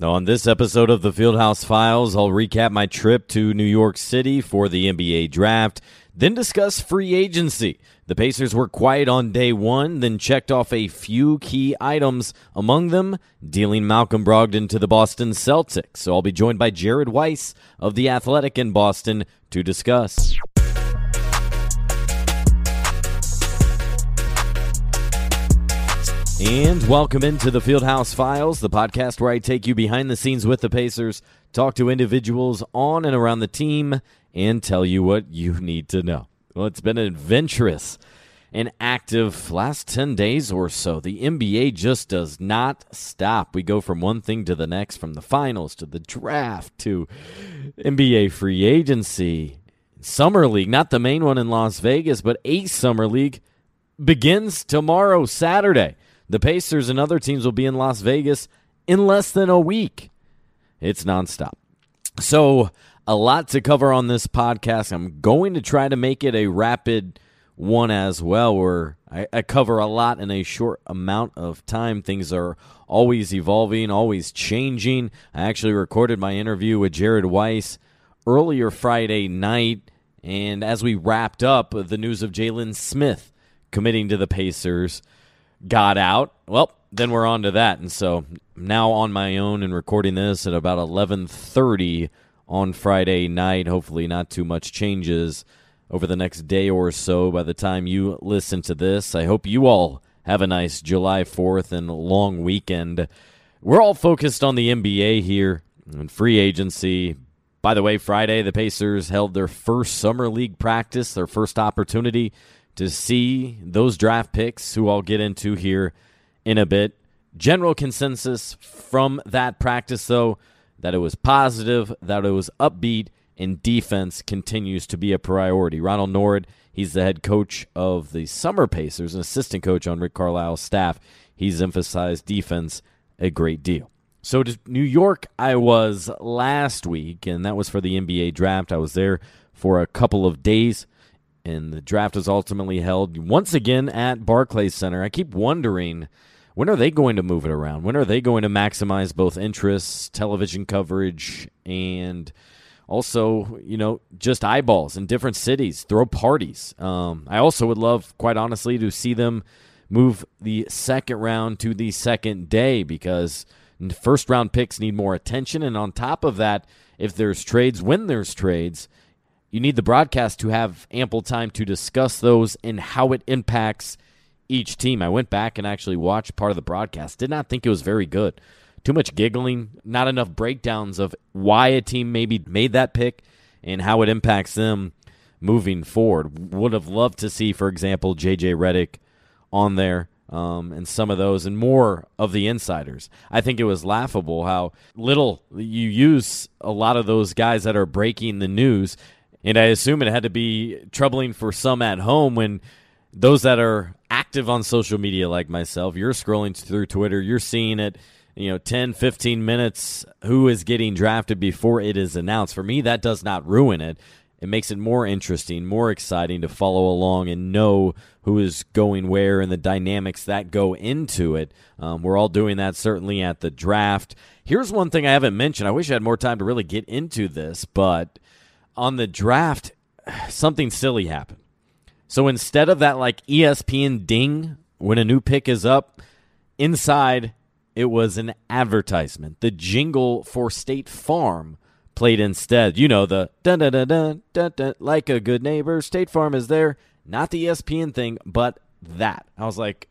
On this episode of the Fieldhouse Files, I'll recap my trip to New York City for the NBA draft, then discuss free agency. The Pacers were quiet on day one, then checked off a few key items, among them dealing Malcolm Brogdon to the Boston Celtics. So I'll be joined by Jared Weiss of The Athletic in Boston to discuss. And welcome into the Fieldhouse Files, the podcast where I take you behind the scenes with the Pacers, talk to individuals on and around the team, and tell you what you need to know. Well, it's been adventurous and active last 10 days or so. The NBA just does not stop. We go from one thing to the next, from the finals to the draft to NBA free agency, Summer League, not the main one in Las Vegas, but a Summer League begins tomorrow, Saturday. The Pacers and other teams will be in Las Vegas in less than a week. It's nonstop. So, a lot to cover on this podcast. I'm going to try to make it a rapid one as well, where I, I, cover a lot in a short amount of time. Things are always evolving, always changing. I actually recorded my interview with Jared Weiss earlier Friday night, and as we wrapped up the news of Jalen Smith committing to the Pacers got out. Well, then we're on to that, and so now on my own and recording this at about eleven thirty on Friday night. Hopefully, not too much changes over the next day or so. By the time you listen to this, I hope you all have a nice July Fourth and long weekend. We're all focused on the NBA here and free agency. By the way, Friday the Pacers held their first summer league practice, their first opportunity to see those draft picks, who I'll get into here in a bit. General consensus from that practice, though, that it was positive, that it was upbeat, and defense continues to be a priority. Ronald Nored, he's the head coach of the Summer Pacers, an assistant coach on Rick Carlisle's staff. He's emphasized defense a great deal. So to New York, I was last week, and that was for the NBA draft. I was there for a couple of days and the draft is ultimately held once again at Barclays Center. I keep wondering when are they going to move it around? When are they going to maximize both interests, television coverage, and also, you know, just eyeballs in different cities, throw parties. Um, I also would love, quite honestly, to see them move the second round to the second day because first round picks need more attention. And on top of that, if there's trades, when there's trades, you need the broadcast to have ample time to discuss those and how it impacts each team. I went back and actually watched part of the broadcast. Did not think it was very good. Too much giggling, not enough breakdowns of why a team maybe made that pick and how it impacts them moving forward. Would have loved to see, for example, JJ Redick on there um, and some of those and more of the insiders. I think it was laughable how little you use a lot of those guys that are breaking the news and I assume it had to be troubling for some at home when those that are active on social media like myself, you're scrolling through Twitter, you're seeing it, you know, 10, 15 minutes who is getting drafted before it is announced. For me, that does not ruin it. It makes it more interesting, more exciting to follow along and know who is going where and the dynamics that go into it. Um, we're all doing that certainly at the draft. Here's one thing I haven't mentioned. I wish I had more time to really get into this, but on the draft, something silly happened. So instead of that like ESPN ding when a new pick is up, inside it was an advertisement. The jingle for State Farm played instead. You know the dun dun dun dun dun, dun like a good neighbor. State Farm is there. Not the ESPN thing, but that. I was like,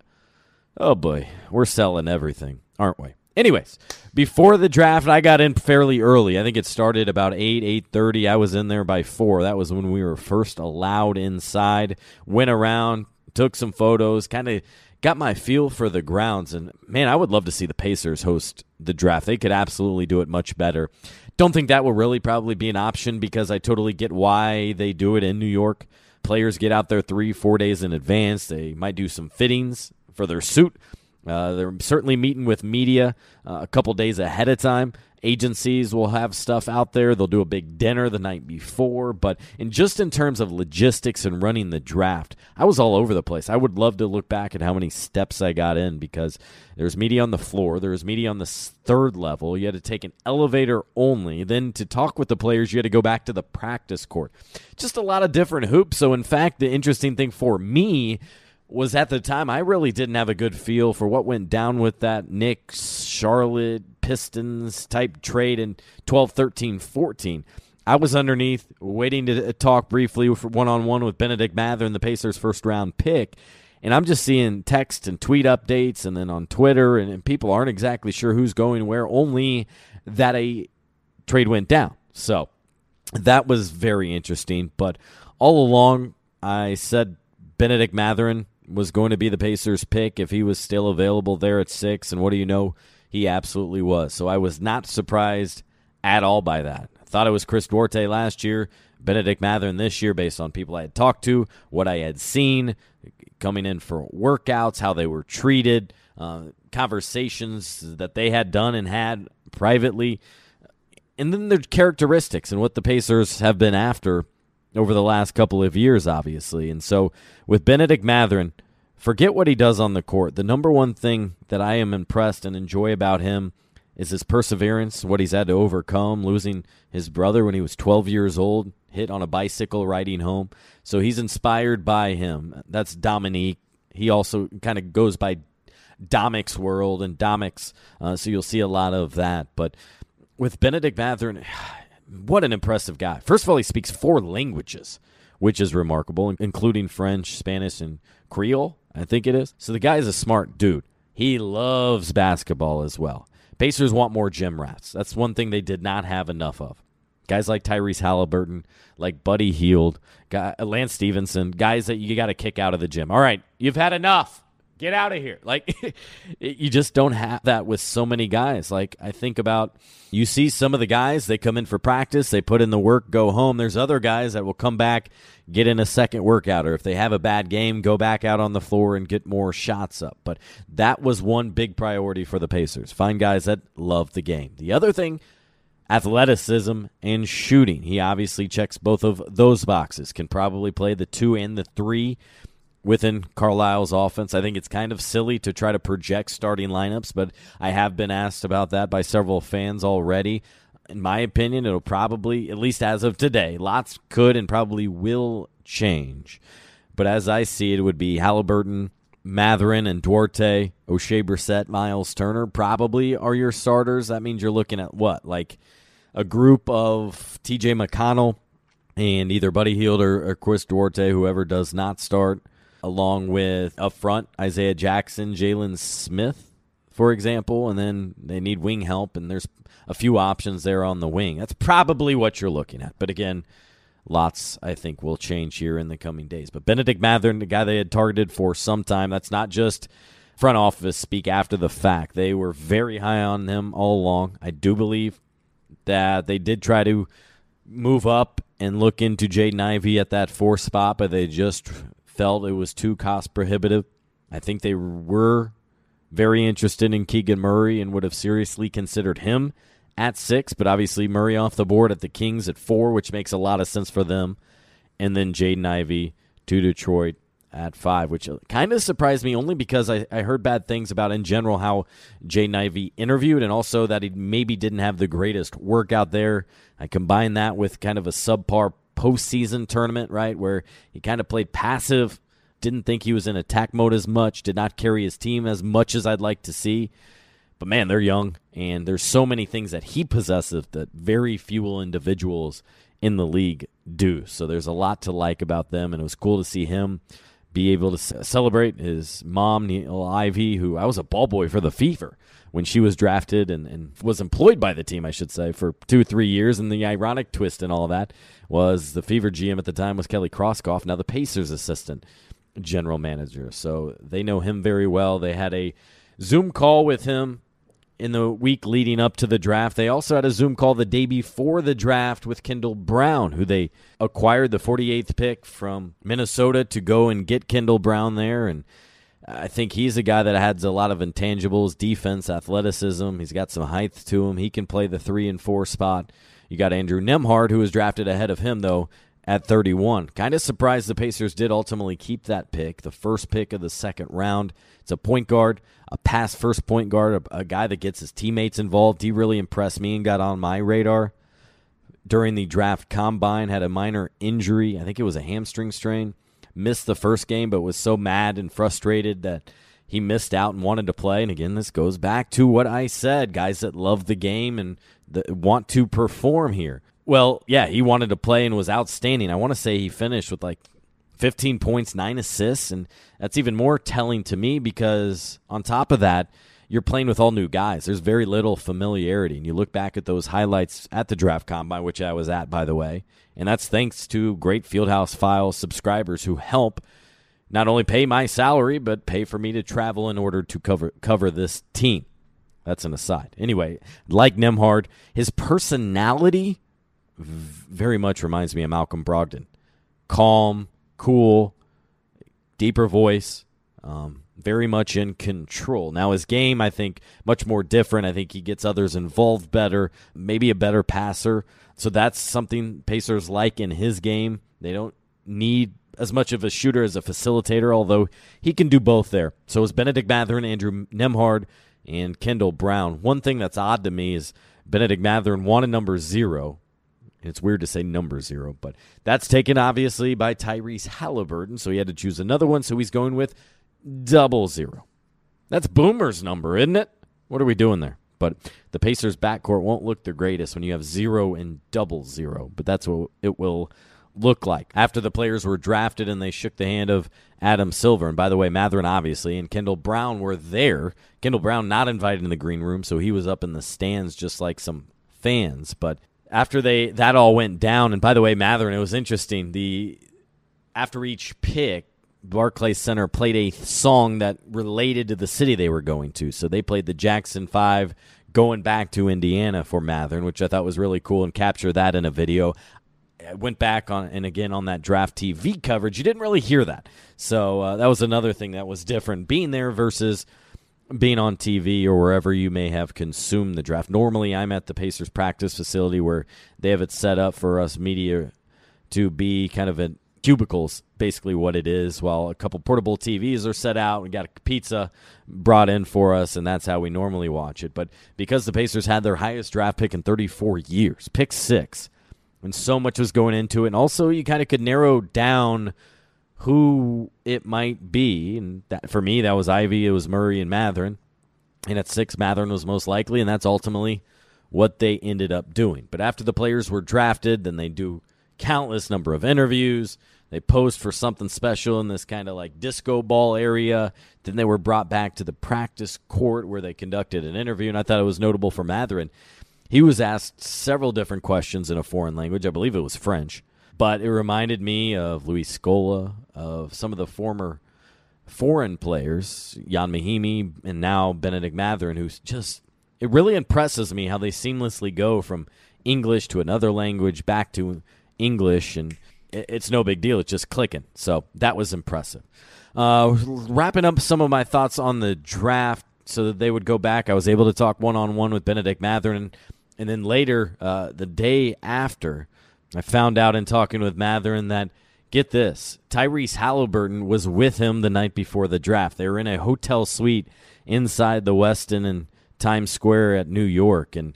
oh boy, we're selling everything, aren't we? Anyways, before the draft, I got in fairly early. I think it started about eight, eight thirty. I was in there by four. That was when we were first allowed inside. Went around, took some photos, kind of got my feel for the grounds. And man, I would love to see the Pacers host the draft. They could absolutely do it much better. Don't think that will really probably be an option because I totally get why they do it in New York. Players get out there three, four days in advance. They might do some fittings for their suit uh, they're certainly meeting with media uh, a couple days ahead of time, agencies will have stuff out there. They'll do a big dinner the night before. But in just in terms of logistics and running the draft, I was all over the place. I would love to look back at how many steps I got in because there was media on the floor, there was media on the third level. You had to take an elevator only. Then to talk with the players, you had to go back to the practice court. Just a lot of different hoops. So, in fact, the interesting thing for me was at the time I really didn't have a good feel for what went down with that Knicks, Charlotte, Pistons type trade in 12, 13, 14. I was underneath waiting to talk briefly one on one with Bennedict Mathurin the Pacers' first round pick. And I'm just seeing text and tweet updates and then on Twitter, and, and people aren't exactly sure who's going where, only that a trade went down. So that was very interesting. But all along, I said Bennedict Mathurin was going to be the Pacers' pick if he was still available there at six. And what do you know? He absolutely was. So I was not surprised at all by that. I thought it was Chris Duarte last year, Bennedict Mathurin this year, based on people I had talked to, what I had seen coming in for workouts, how they were treated, uh, conversations that they had done and had privately, and then their characteristics and what the Pacers have been after over the last couple of years, obviously. And so with Bennedict Mathurin, forget what he does on the court. The number one thing that I am impressed and enjoy about him is his perseverance, what he's had to overcome, losing his brother when he was 12 years old, hit on a bicycle riding home. So he's inspired by him. That's Dominique. He also kind of goes by Domic's world and Domic's, uh, so you'll see a lot of that. But with Bennedict Mathurin, what an impressive guy. First of all, he speaks four languages, which is remarkable, including French, Spanish, and Creole, I think it is. So the guy is a smart dude. He loves basketball as well. Pacers want more gym rats. That's one thing they did not have enough of. Guys like Tyrese Haliburton, like Buddy Hield, guy, Lance Stephenson, guys that you got to kick out of the gym. All right, you've had enough. Get out of here. Like, you just don't have that with so many guys. Like, I think about you see some of the guys, they come in for practice, they put in the work, go home. There's other guys that will come back, get in a second workout, or if they have a bad game, go back out on the floor and get more shots up. But that was one big priority for the Pacers. Find guys that love the game. The other thing, athleticism and shooting. He obviously checks both of those boxes, can probably play the two and the three within Carlisle's offense. I think it's kind of silly to try to project starting lineups, but I have been asked about that by several fans already. In my opinion, it'll probably, at least as of today, lots could and probably will change. But as I see it, it would be Haliburton, Mathurin, and Duarte, Oshae Brissett, Myles Turner probably are your starters. That means you're looking at what? Like a group of TJ McConnell and either Buddy Hield or, or Chris Duarte, whoever does not start along with up front Isaiah Jackson, Jalen Smith, for example, and then they need wing help, and there's a few options there on the wing. That's probably what you're looking at. But again, lots I think will change here in the coming days. But Bennedict Mathurin, the guy they had targeted for some time, that's not just front office speak after the fact. They were very high on him all along. I do believe that they did try to move up and look into Jaden Ivey at that four spot, but they just felt it was too cost prohibitive. I think they were very interested in Keegan Murray and would have seriously considered him at six, but obviously Murray off the board at the Kings at four, which makes a lot of sense for them. And then Jaden Ivey to Detroit at five, which kind of surprised me only because I, I heard bad things about in general how Jaden Ivey interviewed and also that he maybe didn't have the greatest workout there. I combine that with kind of a subpar postseason tournament, right, where he kind of played passive, didn't think he was in attack mode as much, did not carry his team as much as I'd like to see. But man, they're young, and there's so many things that he possesses that very few individuals in the league do. So there's a lot to like about them, and it was cool to see him be able to celebrate his mom, Niele Ivey, who I was a ball boy for the Fever when she was drafted and, and was employed by the team, I should say, for two, or three years. And the ironic twist in all that was the Fever GM at the time was Kelly Krauskopf, now the Pacers assistant general manager. So they know him very well. They had a Zoom call with him in the week leading up to the draft. They also had a Zoom call the day before the draft with Kendall Brown, who they acquired the 48th pick from Minnesota to go and get Kendall Brown there. And I think he's a guy that has a lot of intangibles, defense, athleticism. He's got some height to him. He can play the three and four spot. You got Andrew Nembhard, who was drafted ahead of him, though, at 31. Kind of surprised the Pacers did ultimately keep that pick, the first pick of the second round. It's a point guard, a pass first point guard, a, a guy that gets his teammates involved. He really impressed me and got on my radar during the draft combine, had a minor injury. I think it was a hamstring strain. Missed the first game, but was so mad and frustrated that he missed out and wanted to play. And again, this goes back to what I said guys that love the game and want to perform here. Well, yeah, he wanted to play and was outstanding. I want to say he finished with like 15 points, nine assists. And that's even more telling to me because on top of that, you're playing with all new guys. There's very little familiarity. And you look back at those highlights at the draft combine, which I was at, by the way. And that's thanks to great Fieldhouse Files subscribers who help not only pay my salary, but pay for me to travel in order to cover cover this team. That's an aside. Anyway, like Nembhard, his personality very much reminds me of Malcolm Brogdon. Calm, cool, deeper voice, um, very much in control. Now, his game, I think, much more different. I think he gets others involved better, maybe a better passer. So that's something Pacers like in his game. They don't need as much of a shooter as a facilitator, although he can do both there. So is Bennedict Mathurin, Andrew Nembhard, and Kendall Brown. One thing that's odd to me is Bennedict Mathurin wanted number zero. It's weird to say number zero, but that's taken obviously by Tyrese Haliburton, so he had to choose another one. So he's going with double zero. That's Boomer's number, isn't it? What are we doing there? But the Pacers' backcourt won't look the greatest when you have zero and double zero, but that's what it will look like. After the players were drafted and they shook the hand of Adam Silver, and by the way, Mathurin obviously and Kendall Brown were there. Kendall Brown not invited in the green room, so he was up in the stands just like some fans. But after they that all went down, and by the way, Mathurin, it was interesting. The after each pick, Barclays Center played a song that related to the city they were going to. So they played the Jackson Five going back to Indiana for Mathurin, which I thought was really cool and capture that in a video. I went back on and again on that draft TV coverage. You didn't really hear that, so uh, that was another thing that was different being there versus being on TV or wherever you may have consumed the draft. Normally, I'm at the Pacers practice facility where they have it set up for us media to be kind of in cubicles, basically what it is, while a couple portable TVs are set out. We got a pizza brought in for us, and that's how we normally watch it. But because the Pacers had their highest draft pick in 34 years, pick six, and so much was going into it, and also you kind of could narrow down who it might be. And that, for me, that was Ivey, it was Murray, and Mathurin. And at six, Mathurin was most likely, and that's ultimately what they ended up doing. But after the players were drafted, then they do countless number of interviews. They posed for something special in this kind of like disco ball area. Then they were brought back to the practice court where they conducted an interview, and I thought it was notable for Mathurin. He was asked several different questions in a foreign language. I believe it was French, but it reminded me of Luis Scola, of some of the former foreign players, Jan Mahinmi, and now Bennedict Mathurin, who's just it really impresses me how they seamlessly go from English to another language back to English, and it's no big deal. It's just clicking. So that was impressive. Uh, wrapping up some of my thoughts on the draft so that they would go back. I was able to talk one on one with Bennedict Mathurin. and then later, uh, the day after, I found out in talking with Mathurin that get this Tyrese Haliburton was with him the night before the draft. They were in a hotel suite inside the Westin and Times Square at New York. And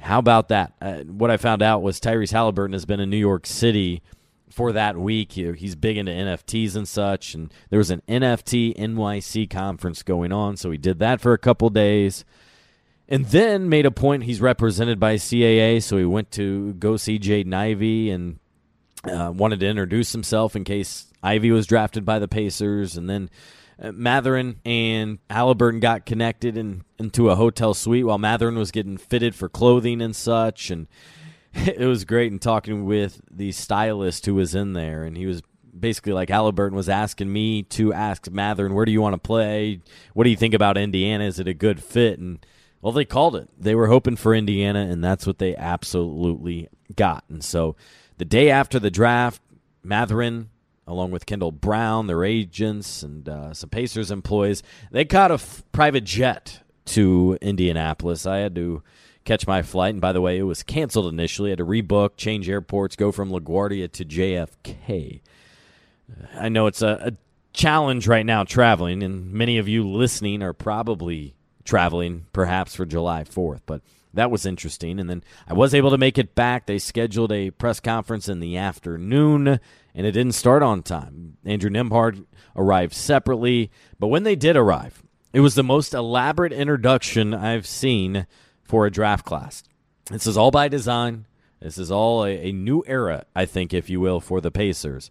how about that? Uh, what I found out was Tyrese Haliburton has been in New York City for that week. He's big into NFTs and such. And there was an NFT NYC conference going on. So he did that for a couple days. And then made a point he's represented by CAA, so he went to go see Jaden Ivey and uh, wanted to introduce himself in case Ivey was drafted by the Pacers, and then uh, Mathurin and Haliburton got connected in, into a hotel suite while Mathurin was getting fitted for clothing and such, and it was great. in talking with the stylist who was in there, and he was basically like Haliburton was asking me to ask Mathurin, "Where do you want to play? What do you think about Indiana? Is it a good fit?" and well, they called it. They were hoping for Indiana, and that's what they absolutely got. And so the day after the draft, Mathurin, along with Kendall Brown, their agents, and uh, some Pacers employees. They caught a f- private jet to Indianapolis. I had to catch my flight, and by the way, it was canceled initially. I had to rebook, change airports, go from LaGuardia to JFK. Uh, I know it's a, a challenge right now traveling, and many of you listening are probably traveling perhaps for July 4th, but that was interesting. And then I was able to make it back. They scheduled a press conference in the afternoon, and it didn't start on time. Andrew Nembhard arrived separately, but when they did arrive, it was the most elaborate introduction I've seen for a draft class. This is all by design. This is all a, a new era, I think, if you will, for the Pacers.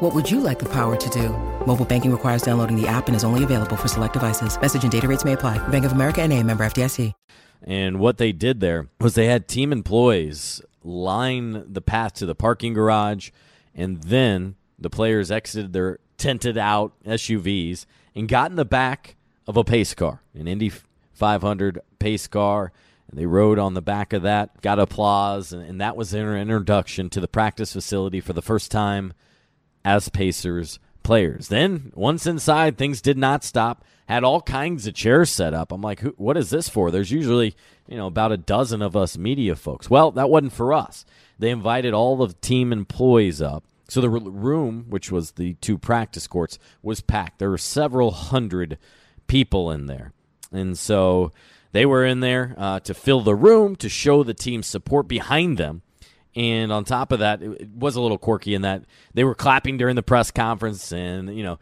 What would you like the power to do? Mobile banking requires downloading the app and is only available for select devices. Message and data rates may apply. Bank of America and a member FDIC. And what they did there was they had team employees line the path to the parking garage, and then the players exited their tented out SUVs and got in the back of a pace car, an Indy 500 pace car. And they rode on the back of that, got applause, and, and that was their introduction to the practice facility for the first time as Pacers players. Then, once inside, things did not stop. Had all kinds of chairs set up. I'm like, what is this for? There's usually, you know, about a dozen of us media folks. Well, that wasn't for us. They invited all the team employees up. So the room, which was the two practice courts, was packed. There were several hundred people in there. And so they were in there uh, to fill the room, to show the team's support behind them. And on top of that, it, was a little quirky in that they were clapping during the press conference, and you know,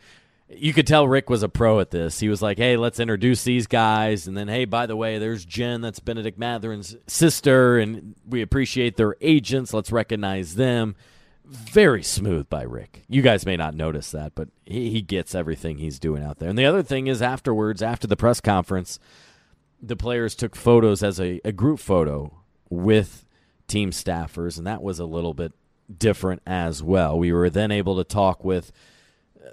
you could tell Rick was a pro at this. He was like, "Hey, let's introduce these guys," and then, "Hey, by the way, there's Jen. That's Bennedict Mathurin's sister, and we appreciate their agents. Let's recognize them." Very smooth by Rick. You guys may not notice that, but he, he gets everything he's doing out there. And the other thing is, afterwards, after the press conference, the players took photos as a, a group photo with team staffers, and that was a little bit different as well. We were then able to talk with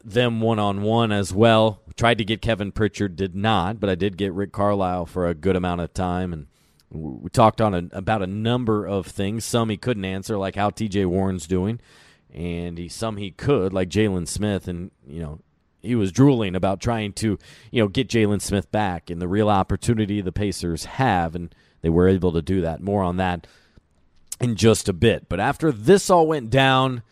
them one on one as well. Tried to get Kevin Pritchard, did not, but I did get Rick Carlisle for a good amount of time, and we talked on a, about a number of things. Some he couldn't answer, like how T.J. Warren's doing, and he, some he could, like Jalen Smith, and you know he was drooling about trying to you know get Jalen Smith back and the real opportunity the Pacers have, and they were able to do that. More on that in just a bit. But after this all went down,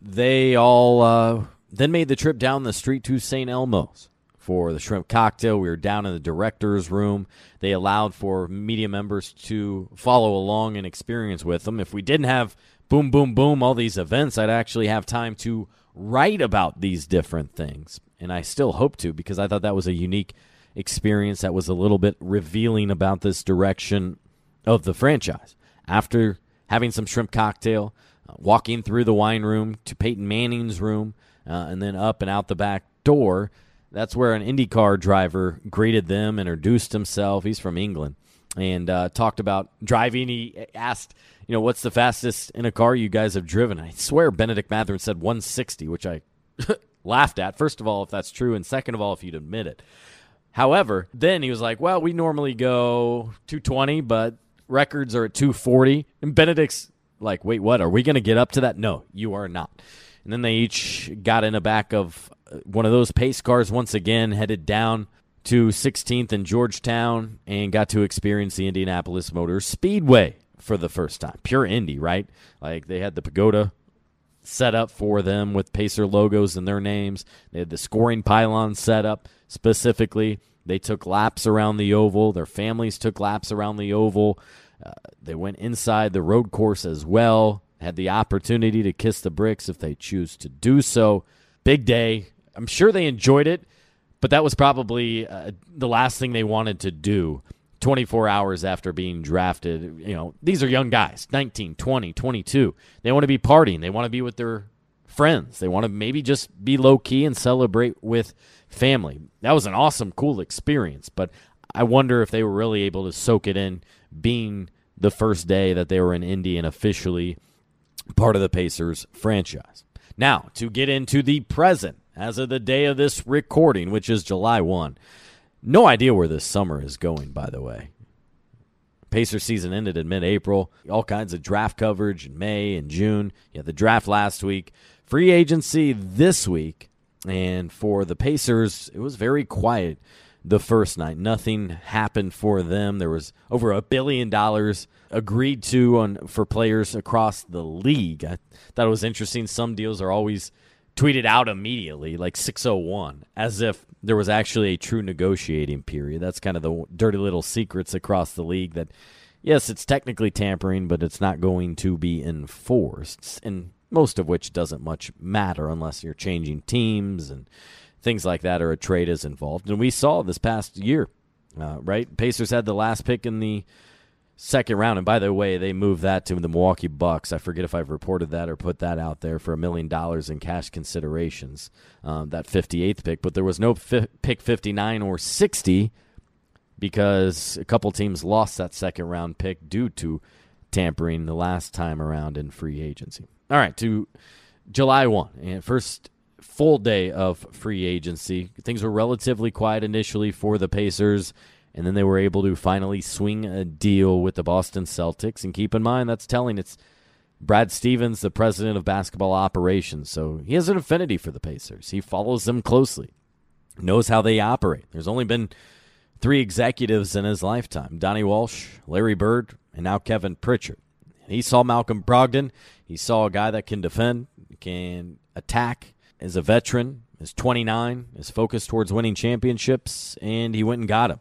they all uh, then made the trip down the street to St. Elmo's for the shrimp cocktail. We were down in the director's room. They allowed for media members to follow along and experience with them. If we didn't have boom, boom, boom, all these events, I'd actually have time to write about these different things. And I still hope to because I thought that was a unique experience that was a little bit revealing about this direction of the franchise. After having some shrimp cocktail, uh, walking through the wine room to Peyton Manning's room, uh, and then up and out the back door. That's where an IndyCar driver greeted them, introduced himself. He's from England and uh, talked about driving. He asked, you know, what's the fastest in a car you guys have driven? I swear Bennedict Mathurin said 160, which I laughed at. First of all, if that's true, and second of all, if you'd admit it. However, then he was like, well, we normally go 220, but records are at 240. And Bennedict's like, wait, what? Are we going to get up to that? No, you are not. And then they each got in the back of uh, one of those pace cars once again, headed down to 16th and Georgetown, and got to experience the Indianapolis Motor Speedway for the first time. Pure Indy, right? Like they had the pagoda set up for them with Pacer logos and their names. They had the scoring pylon set up specifically They took laps around the oval. Their families took laps around the oval. Uh, they went inside the road course as well. Had the opportunity to kiss the bricks if they choose to do so. Big day. I'm sure they enjoyed it, but that was probably uh, the last thing they wanted to do 24 hours after being drafted. You know, these are young guys, 19, 20, 22. They want to be partying. They want to be with their friends. They want to maybe just be low key and celebrate with family. That was an awesome, cool experience, but I wonder if they were really able to soak it in being the first day that they were in Indy and officially part of the Pacers franchise. Now, to get into the present, as of the day of this recording, which is July 1. No idea where this summer is going, by the way. Pacer season ended in mid April. All kinds of draft coverage in May and June. Yeah, the draft last week. Free agency this week. And for the Pacers, it was very quiet the first night. Nothing happened for them. There was over a billion dollars agreed to on for players across the league. I thought it was interesting. Some deals are always tweeted out immediately, like 601, as if there was actually a true negotiating period. That's kind of the dirty little secrets across the league that, yes, it's technically tampering, but it's not going to be enforced. And most of which doesn't much matter unless you're changing teams and things like that or a trade is involved. And we saw this past year, uh, right? Pacers had the last pick in the second round. And by the way, they moved that to the Milwaukee Bucks. I forget if I've reported that or put that out there for a million dollars in cash considerations, um, that 58th pick. But there was no fi- pick 59 or 60 because a couple teams lost that second round pick due to tampering the last time around in free agency. All right, to July 1, and first full day of free agency. Things were relatively quiet initially for the Pacers, and then they were able to finally swing a deal with the Boston Celtics. And keep in mind, that's telling it's Brad Stevens, the president of basketball operations, so he has an affinity for the Pacers. He follows them closely, knows how they operate. There's only been three executives in his lifetime Donnie Walsh, Larry Bird, and now Kevin Pritchard. He saw Malcolm Brogdon. He saw a guy that can defend, can attack, is a veteran, is 29, is focused towards winning championships, and he went and got him.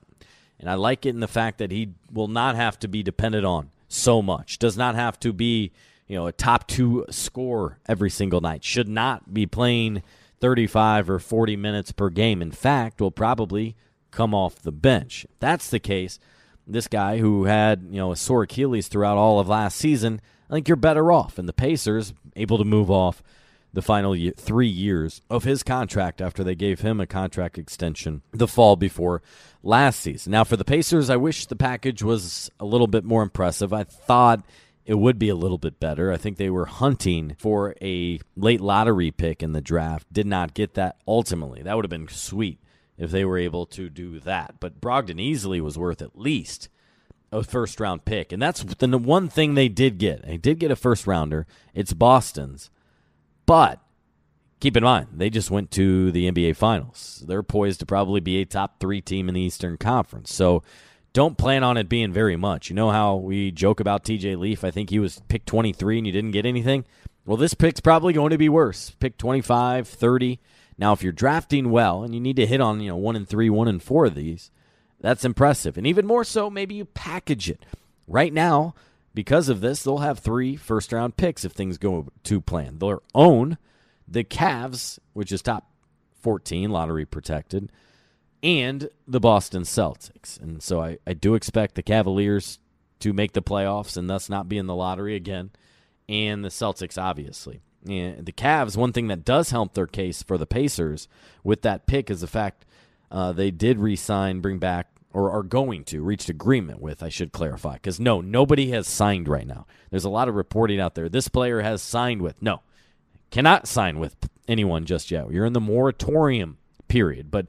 And I like it in the fact that he will not have to be depended on so much. Does not have to be, you know, a top two score every single night. Should not be playing 35 or 40 minutes per game. In fact, will probably come off the bench. If that's the case, this guy who had you know a sore Achilles throughout all of last season, I think you're better off. And the Pacers able to move off the final year, three years of his contract after they gave him a contract extension the fall before last season. Now for the Pacers, I wish the package was a little bit more impressive. I thought it would be a little bit better. I think they were hunting for a late lottery pick in the draft. Did not get that ultimately. That would have been sweet if they were able to do that. But Brogdon easily was worth at least a first round pick. And that's the one thing they did get. They did get a first rounder. It's Boston's. But keep in mind, they just went to the NBA Finals. They're poised to probably be a top three team in the Eastern Conference. So don't plan on it being very much. You know how we joke about TJ Leaf? I think he was pick 23 and you didn't get anything. Well, this pick's probably going to be worse. Pick 25, 30. Now, if you're drafting well and you need to hit on, you know, one and three, one and four of these, that's impressive. And even more so, maybe you package it. Right now, because of this, they'll have three first round picks if things go to plan. They'll own the Cavs, which is top 14, lottery protected, and the Boston Celtics. And so I, I do expect the Cavaliers to make the playoffs and thus not be in the lottery again, and the Celtics, obviously. The Cavs, one thing that does help their case for the Pacers with that pick is the fact uh, they did re sign, bring back, or are going to, reached agreement with, I should clarify. Because no, nobody has signed right now. There's a lot of reporting out there. This player has signed with. No, cannot sign with anyone just yet. You're in the moratorium period. But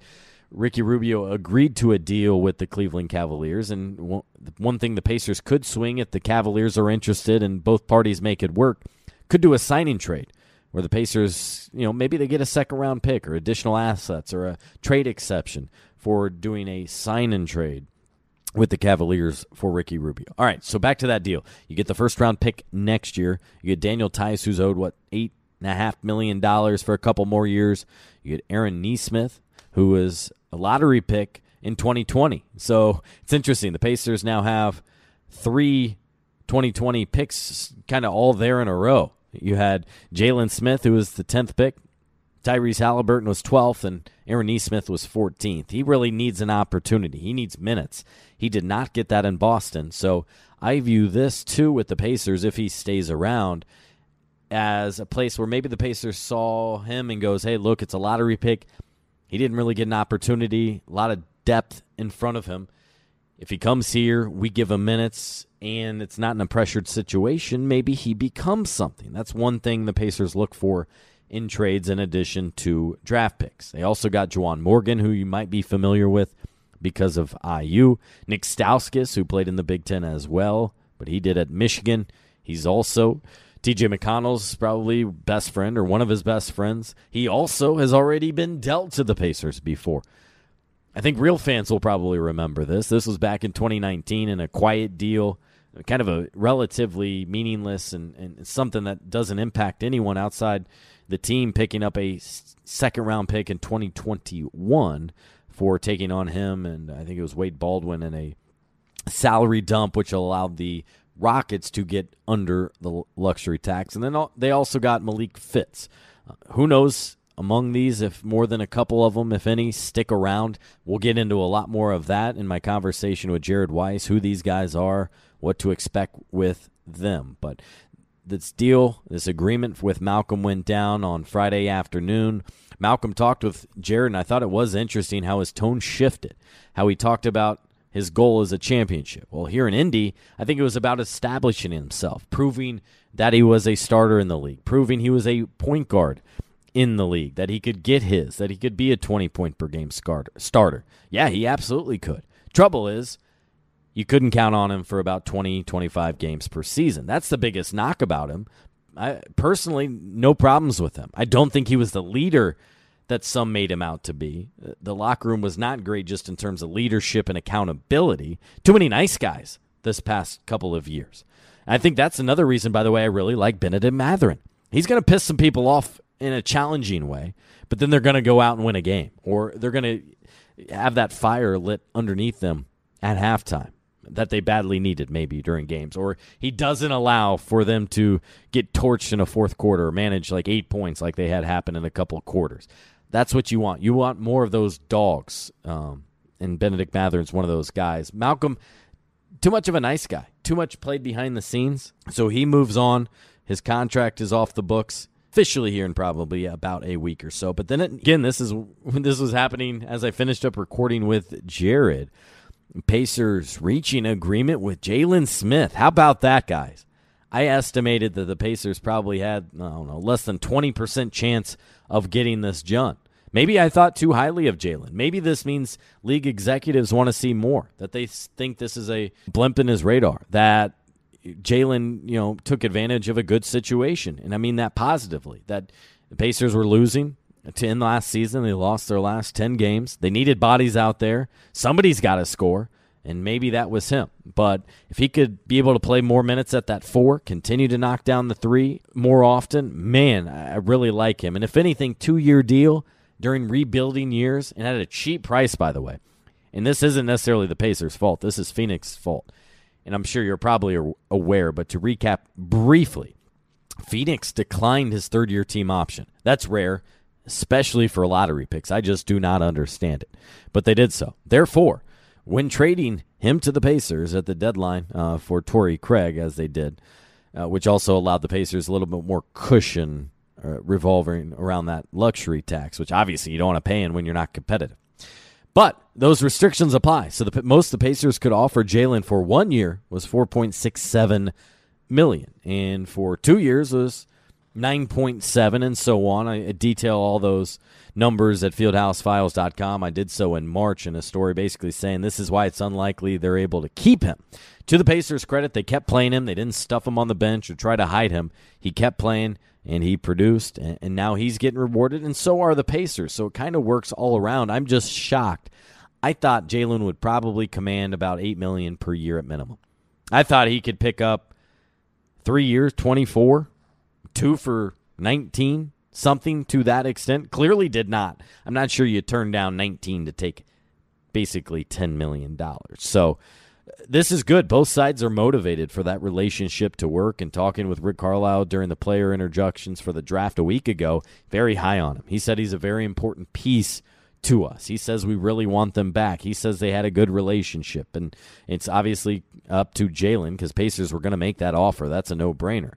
Ricky Rubio agreed to a deal with the Cleveland Cavaliers. And one thing the Pacers could swing if the Cavaliers are interested and both parties make it work could do a signing trade where the Pacers, you know, maybe they get a second round pick or additional assets or a trade exception for doing a sign and trade with the Cavaliers for Ricky Rubio. All right, so back to that deal. You get the first round pick next year. You get Daniel Theis, who's owed what eight and a half million dollars for a couple more years. You get Aaron Nesmith, who was a lottery pick in 2020. So it's interesting. The Pacers now have three 2020 picks kind of all there in a row. You had Jalen Smith, who was the 10th pick. Tyrese Haliburton was 12th, and Aaron Nesmith was 14th. He really needs an opportunity. He needs minutes. He did not get that in Boston. So I view this, too, with the Pacers, if he stays around, as a place where maybe the Pacers saw him and goes, hey, look, it's a lottery pick. He didn't really get an opportunity, a lot of depth in front of him. If he comes here, we give him minutes, and it's not in a pressured situation, maybe he becomes something. That's one thing the Pacers look for in trades in addition to draft picks. They also got Juwan Morgan, who you might be familiar with because of IU. Nick Stauskas, who played in the Big Ten as well, but he did at Michigan. He's also TJ McConnell's probably best friend or one of his best friends. He also has already been dealt to the Pacers before. I think real fans will probably remember this. This was back in 2019 in a quiet deal, kind of a relatively meaningless and, and something that doesn't impact anyone outside the team picking up a second round pick in 2021 for taking on him. And I think it was Wade Baldwin in a salary dump, which allowed the Rockets to get under the luxury tax. And then they also got Malik Fitts. Uh, who knows among these if more than a couple of them, if any, stick around? We'll get into a lot more of that in my conversation with Jared Weiss, who these guys are, what to expect with them. But this deal, this agreement with Malcolm went down on Friday afternoon. Malcolm talked with Jared, and I thought it was interesting how his tone shifted, how he talked about his goal is a championship. Well, here in Indy, I think it was about establishing himself, proving that he was a starter in the league, proving he was a point guard in the league, that he could get his, that he could be a 20 point per game starter. Yeah, he absolutely could. Trouble is, you couldn't count on him for about 20, 25 games per season. That's the biggest knock about him. I personally, no problems with him. I don't think he was the leader that some made him out to be. Uh, the locker room was not great just in terms of leadership and accountability. Too many nice guys this past couple of years. I think that's another reason, by the way, I really like Bennedict Mathurin. He's going to piss some people off in a challenging way, but then they're going to go out and win a game, or they're going to have that fire lit underneath them at halftime that they badly needed maybe during games or he doesn't allow for them to get torched in a fourth quarter or manage like eight points like they had happen in a couple quarters that's what you want. You want more of those dogs. Um, and Bennedict Mathurin's one of those guys. Malcolm, too much of a nice guy. Too much played behind the scenes. So he moves on. His contract is off the books officially here in probably about a week or so. But then again, this is when this was happening as I finished up recording with Jared. Pacers reaching agreement with Jalen Smith. How about that, guys? I estimated that the Pacers probably had, I don't know, less than 20% chance of getting this done. Maybe I thought too highly of Jalen. Maybe this means league executives want to see more, that they think this is a blimp in his radar, that Jalen, you know, took advantage of a good situation. And I mean that positively, that the Pacers were losing to end last season. They lost their last 10 games. They needed bodies out there. Somebody's got to score and maybe that was him. But if he could be able to play more minutes at that four, continue to knock down the three more often, man, I really like him. And if anything, two year deal during rebuilding years and at a cheap price, by the way. And this isn't necessarily the Pacers' fault. This is Phoenix's fault. And I'm sure you're probably aware, but to recap briefly, Phoenix declined his third year team option. That's rare, especially for lottery picks. I just do not understand it. But they did so. Therefore, when trading him to the Pacers at the deadline uh, for Torrey Craig, as they did, uh, which also allowed the Pacers a little bit more cushion uh, revolving around that luxury tax, which obviously you don't want to pay in when you're not competitive. But those restrictions apply. So the most the Pacers could offer Jalen for one year was 4.67 million, and for two years was 9.7, and so on. I detail all those numbers at fieldhousefiles.com. I did so in March in a story basically saying this is why it's unlikely they're able to keep him. To the Pacers' credit, they kept playing him. They didn't stuff him on the bench or try to hide him. He kept playing and he produced, and now he's getting rewarded, and so are the Pacers. So it kind of works all around. I'm just shocked. I thought Jalen would probably command about eight million per year at minimum. I thought he could pick up three years, 24, two for 19, something to that extent. Clearly did not. I'm not sure you turned down 19 to take basically $10 million. So uh, this is good. Both sides are motivated for that relationship to work. And talking with Rick Carlisle during the player introductions for the draft a week ago, very high on him. He said he's a very important piece to us. He says we really want them back. He says they had a good relationship, and it's obviously up to Jalen because Pacers were going to make that offer. That's a no brainer.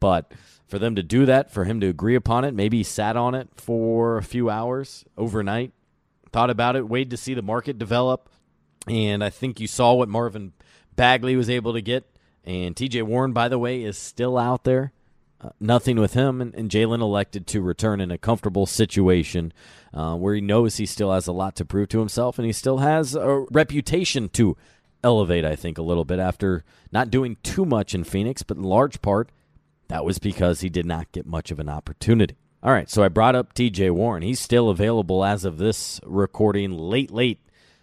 But for them to do that, for him to agree upon it, maybe sat on it for a few hours overnight, thought about it, waited to see the market develop, and I think you saw what Marvin Bagley was able to get. And TJ Warren, by the way, is still out there. Uh, nothing with him, and, and Jalen elected to return in a comfortable situation uh, where he knows he still has a lot to prove to himself, and he still has a reputation to elevate. I think a little bit after not doing too much in Phoenix, but in large part that was because he did not get much of an opportunity. All right, so I brought up TJ Warren. He's still available as of this recording late, late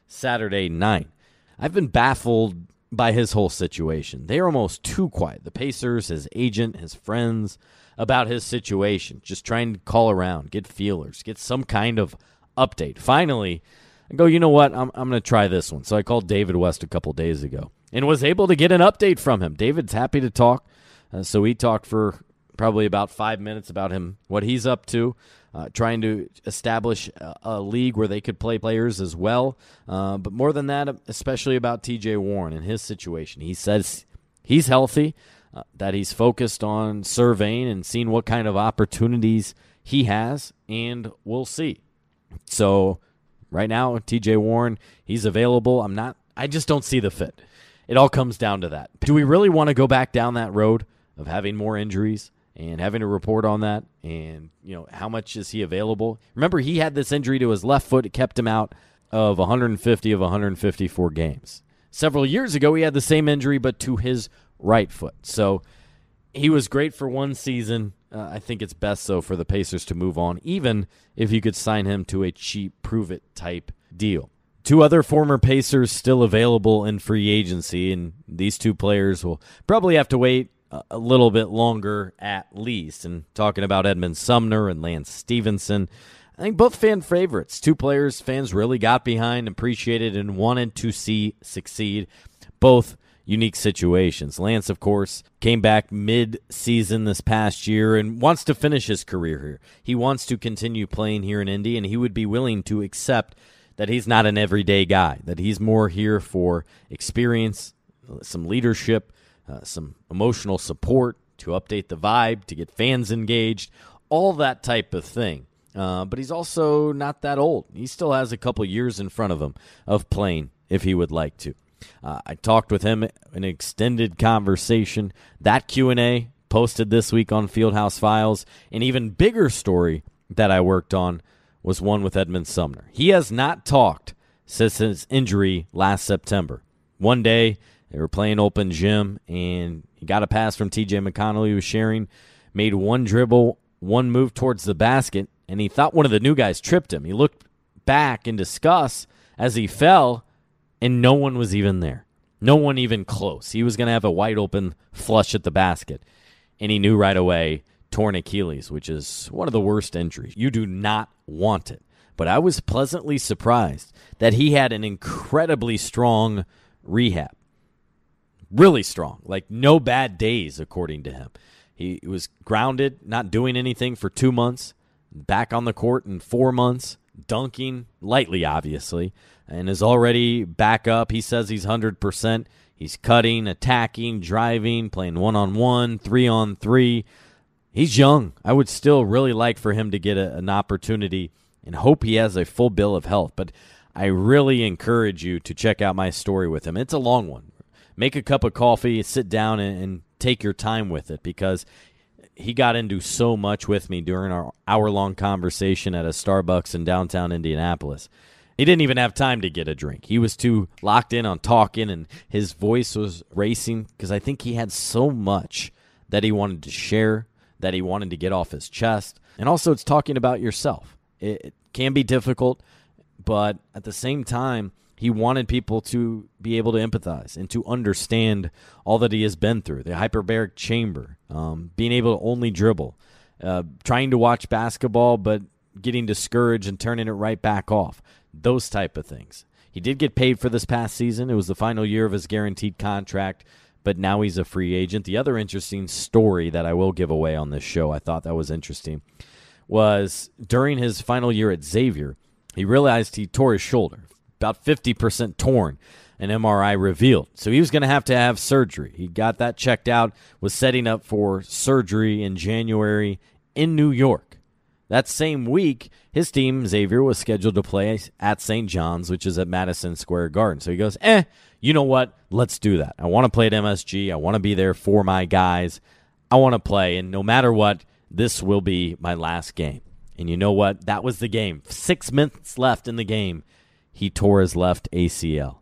Saturday night. I've been baffled by his whole situation. They're almost too quiet. The Pacers, his agent, his friends about his situation, just trying to call around, get feelers, get some kind of update. Finally, I go, you know what? I'm, I'm going to try this one. So I called David West a couple days ago and was able to get an update from him. David's happy to talk. Uh, so we talked for probably about five minutes about him, what he's up to, uh, trying to establish a, a, league where they could play players as well. Uh, but more than that, especially about TJ Warren and his situation. He says he's healthy, uh, that he's focused on surveying and seeing what kind of opportunities he has, and we'll see. So right now, TJ Warren, he's available. I'm not, I just don't see the fit. It all comes down to that. Do we really want to go back down that road of having more injuries? and having to report on that and you know how much is he available. Remember he had this injury to his left foot. It kept him out of 150 of 154 games. Several years ago he had the same injury but to his right foot. So he was great for one season. Uh, i think it's best though for the pacers to move on even if you could sign him to a cheap prove it type deal. Two other former Pacers still available in free agency, and these two players will probably have to wait a little bit longer at least. And talking about Edmond Sumner and Lance Stephenson, I think both fan favorites. Two players fans really got behind, appreciated, and wanted to see succeed. Both unique situations. Lance, of course, came back mid season this past year and wants to finish his career here. He wants to continue playing here in Indy, and he would be willing to accept that he's not an everyday guy, that he's more here for experience, some leadership, uh, some emotional support to update the vibe, to get fans engaged, all that type of thing. Uh, but he's also not that old. He still has a couple years in front of him of playing if he would like to. Uh, I talked with him an extended conversation. That Q&A posted this week on Fieldhouse Files. An even bigger story that I worked on was one with Edmond Sumner. He has not talked since his injury last September. One day, they were playing open gym, and he got a pass from TJ McConnell. He was sharing, made one dribble, one move towards the basket, and he thought one of the new guys tripped him. He looked back in disgust as he fell, and no one was even there. No one even close. He was going to have a wide open flush at the basket, and he knew right away torn Achilles, which is one of the worst injuries. You do not want it. But I was pleasantly surprised that he had an incredibly strong rehab really strong, like no bad days, according to him. He was grounded, not doing anything for two months, back on the court in four months, dunking lightly, obviously, and is already back up. He says he's 100%. He's cutting, attacking, driving, playing one on one, three on three. He's young. I would still really like for him to get a, an opportunity and hope he has a full bill of health. But I really encourage you to check out my story with him. It's a long one make a cup of coffee, sit down, and, and take your time with it because he got into so much with me during our hour long conversation at a Starbucks in downtown Indianapolis. He didn't even have time to get a drink. He was too locked in on talking, and his voice was racing because I think he had so much that he wanted to share, that he wanted to get off his chest. And also, it's talking about yourself. It, it can be difficult, but at the same time, he wanted people to be able to empathize and to understand all that he has been through the hyperbaric chamber, um, being able to only dribble, uh, trying to watch basketball, but getting discouraged and turning it right back off. Those type of things. He did get paid for this past season. It was the final year of his guaranteed contract, but now he's a free agent. The other interesting story that I will give away on this show, I thought that was interesting, was during his final year at Xavier, he realized he tore his shoulder, about 50% torn an MRI revealed. So he was going to have to have surgery. He got that checked out, was setting up for surgery in January in New York. That same week, his team, Xavier, was scheduled to play at St. John's, which is at Madison Square Garden. So he goes, eh, you know what? Let's do that. I want to play at MSG. I want to be there for my guys. I want to play. And no matter what, this will be my last game. And you know what? That was the game. Six minutes left in the game. He tore his left ACL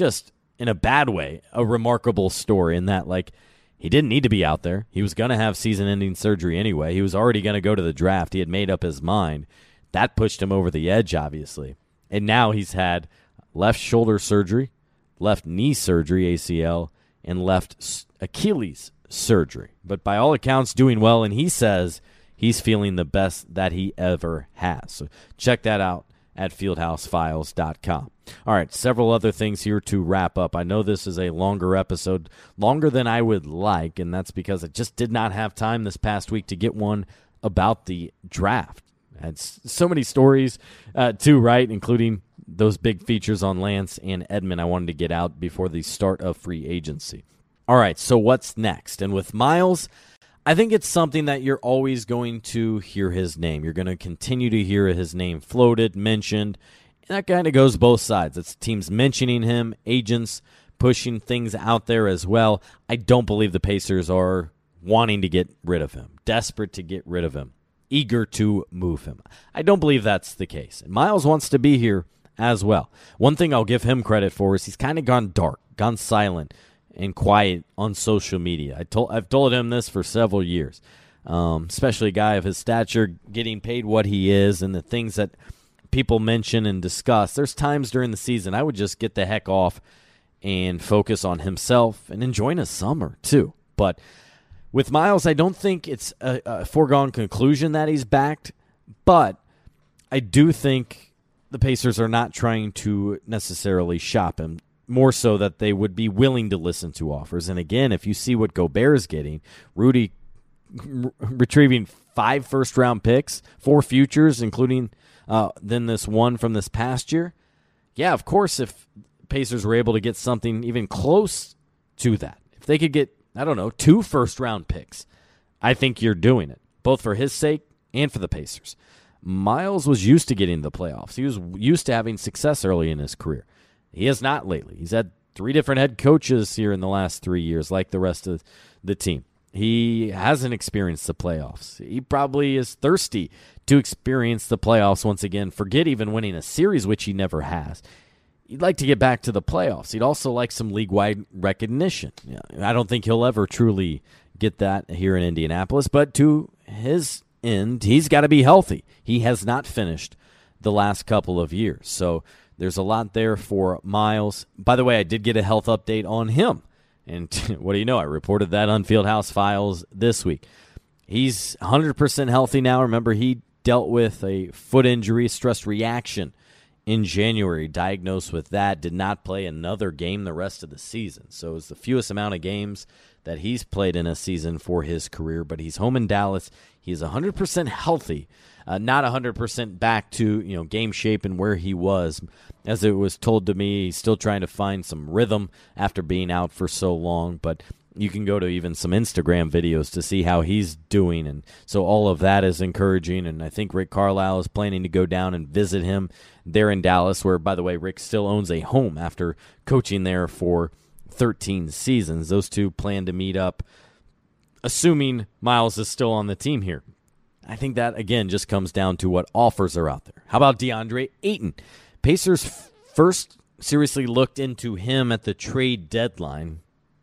just in a bad way, a remarkable story in that, like, he didn't need to be out there. He was going to have season ending surgery anyway. He was already going to go to the draft. He had made up his mind. That pushed him over the edge, obviously. And now he's had left shoulder surgery, left knee surgery, ACL, and left Achilles surgery. But by all accounts, doing well. And he says he's feeling the best that he ever has. So check that out at fieldhousefiles.com. All right, several other things here to wrap up. I know this is a longer episode, longer than I would like, and that's because I just did not have time this past week to get one about the draft. Had so many stories uh, right, including those big features on Lance and Edmond I wanted to get out before the start of free agency. All right, so what's next? And with Myles, I think it's something that you're always going to hear his name. You're going to continue to hear his name floated, mentioned. And that kind of goes both sides. It's teams mentioning him, agents pushing things out there as well. I don't believe the Pacers are wanting to get rid of him, desperate to get rid of him, eager to move him. I don't believe that's the case. And Myles wants to be here as well. One thing I'll give him credit for is he's kind of gone dark, gone silent and quiet on social media. I told I've told him this for several years. Um, especially a guy of his stature getting paid what he is and the things that people mention and discuss. There's times during the season I would just get the heck off and focus on himself and enjoying a summer too. But with Myles, I don't think it's a, a foregone conclusion that he's backed, but I do think the Pacers are not trying to necessarily shop him more so that they would be willing to listen to offers. And again, if you see what Gobert is getting, Rudy retrieving five first round picks, four futures, including uh, then this one from this past year. Yeah, of course, if Pacers were able to get something even close to that, if they could get, I don't know, two first round picks, I think you're doing it, both for his sake and for the Pacers. Myles was used to getting the playoffs. He was used to having success early in his career. He has not lately. He's had three different head coaches here in the last three years, like the rest of the team. He hasn't experienced the playoffs. He probably is thirsty to experience the playoffs once again. Forget even winning a series, which he never has. He'd like to get back to the playoffs. He'd also like some league wide recognition. I don't think he'll ever truly get that here in Indianapolis, but to his end, he's got to be healthy. He has not finished the last couple of years. So there's a lot there for Myles. By the way, I did get a health update on him. And what do you know? I reported that on Fieldhouse Files this week. He's 100% healthy now. Remember, he dealt with a foot injury, stress reaction in January, diagnosed with that, did not play another game the rest of the season. So it's the fewest amount of games that he's played in a season for his career, but he's home in Dallas. He's 100% healthy uh, not 100% back to you know game shape and where he was. As it was told to me, he's still trying to find some rhythm after being out for so long. But you can go to even some Instagram videos to see how he's doing, and so all of that is encouraging. And I think Rick Carlisle is planning to go down and visit him there in Dallas, where by the way, Rick still owns a home after coaching there for 13 seasons. Those two plan to meet up, assuming Myles is still on the team here. I think that, again, just comes down to what offers are out there. How about DeAndre Ayton? Pacers first seriously looked into him at the trade deadline.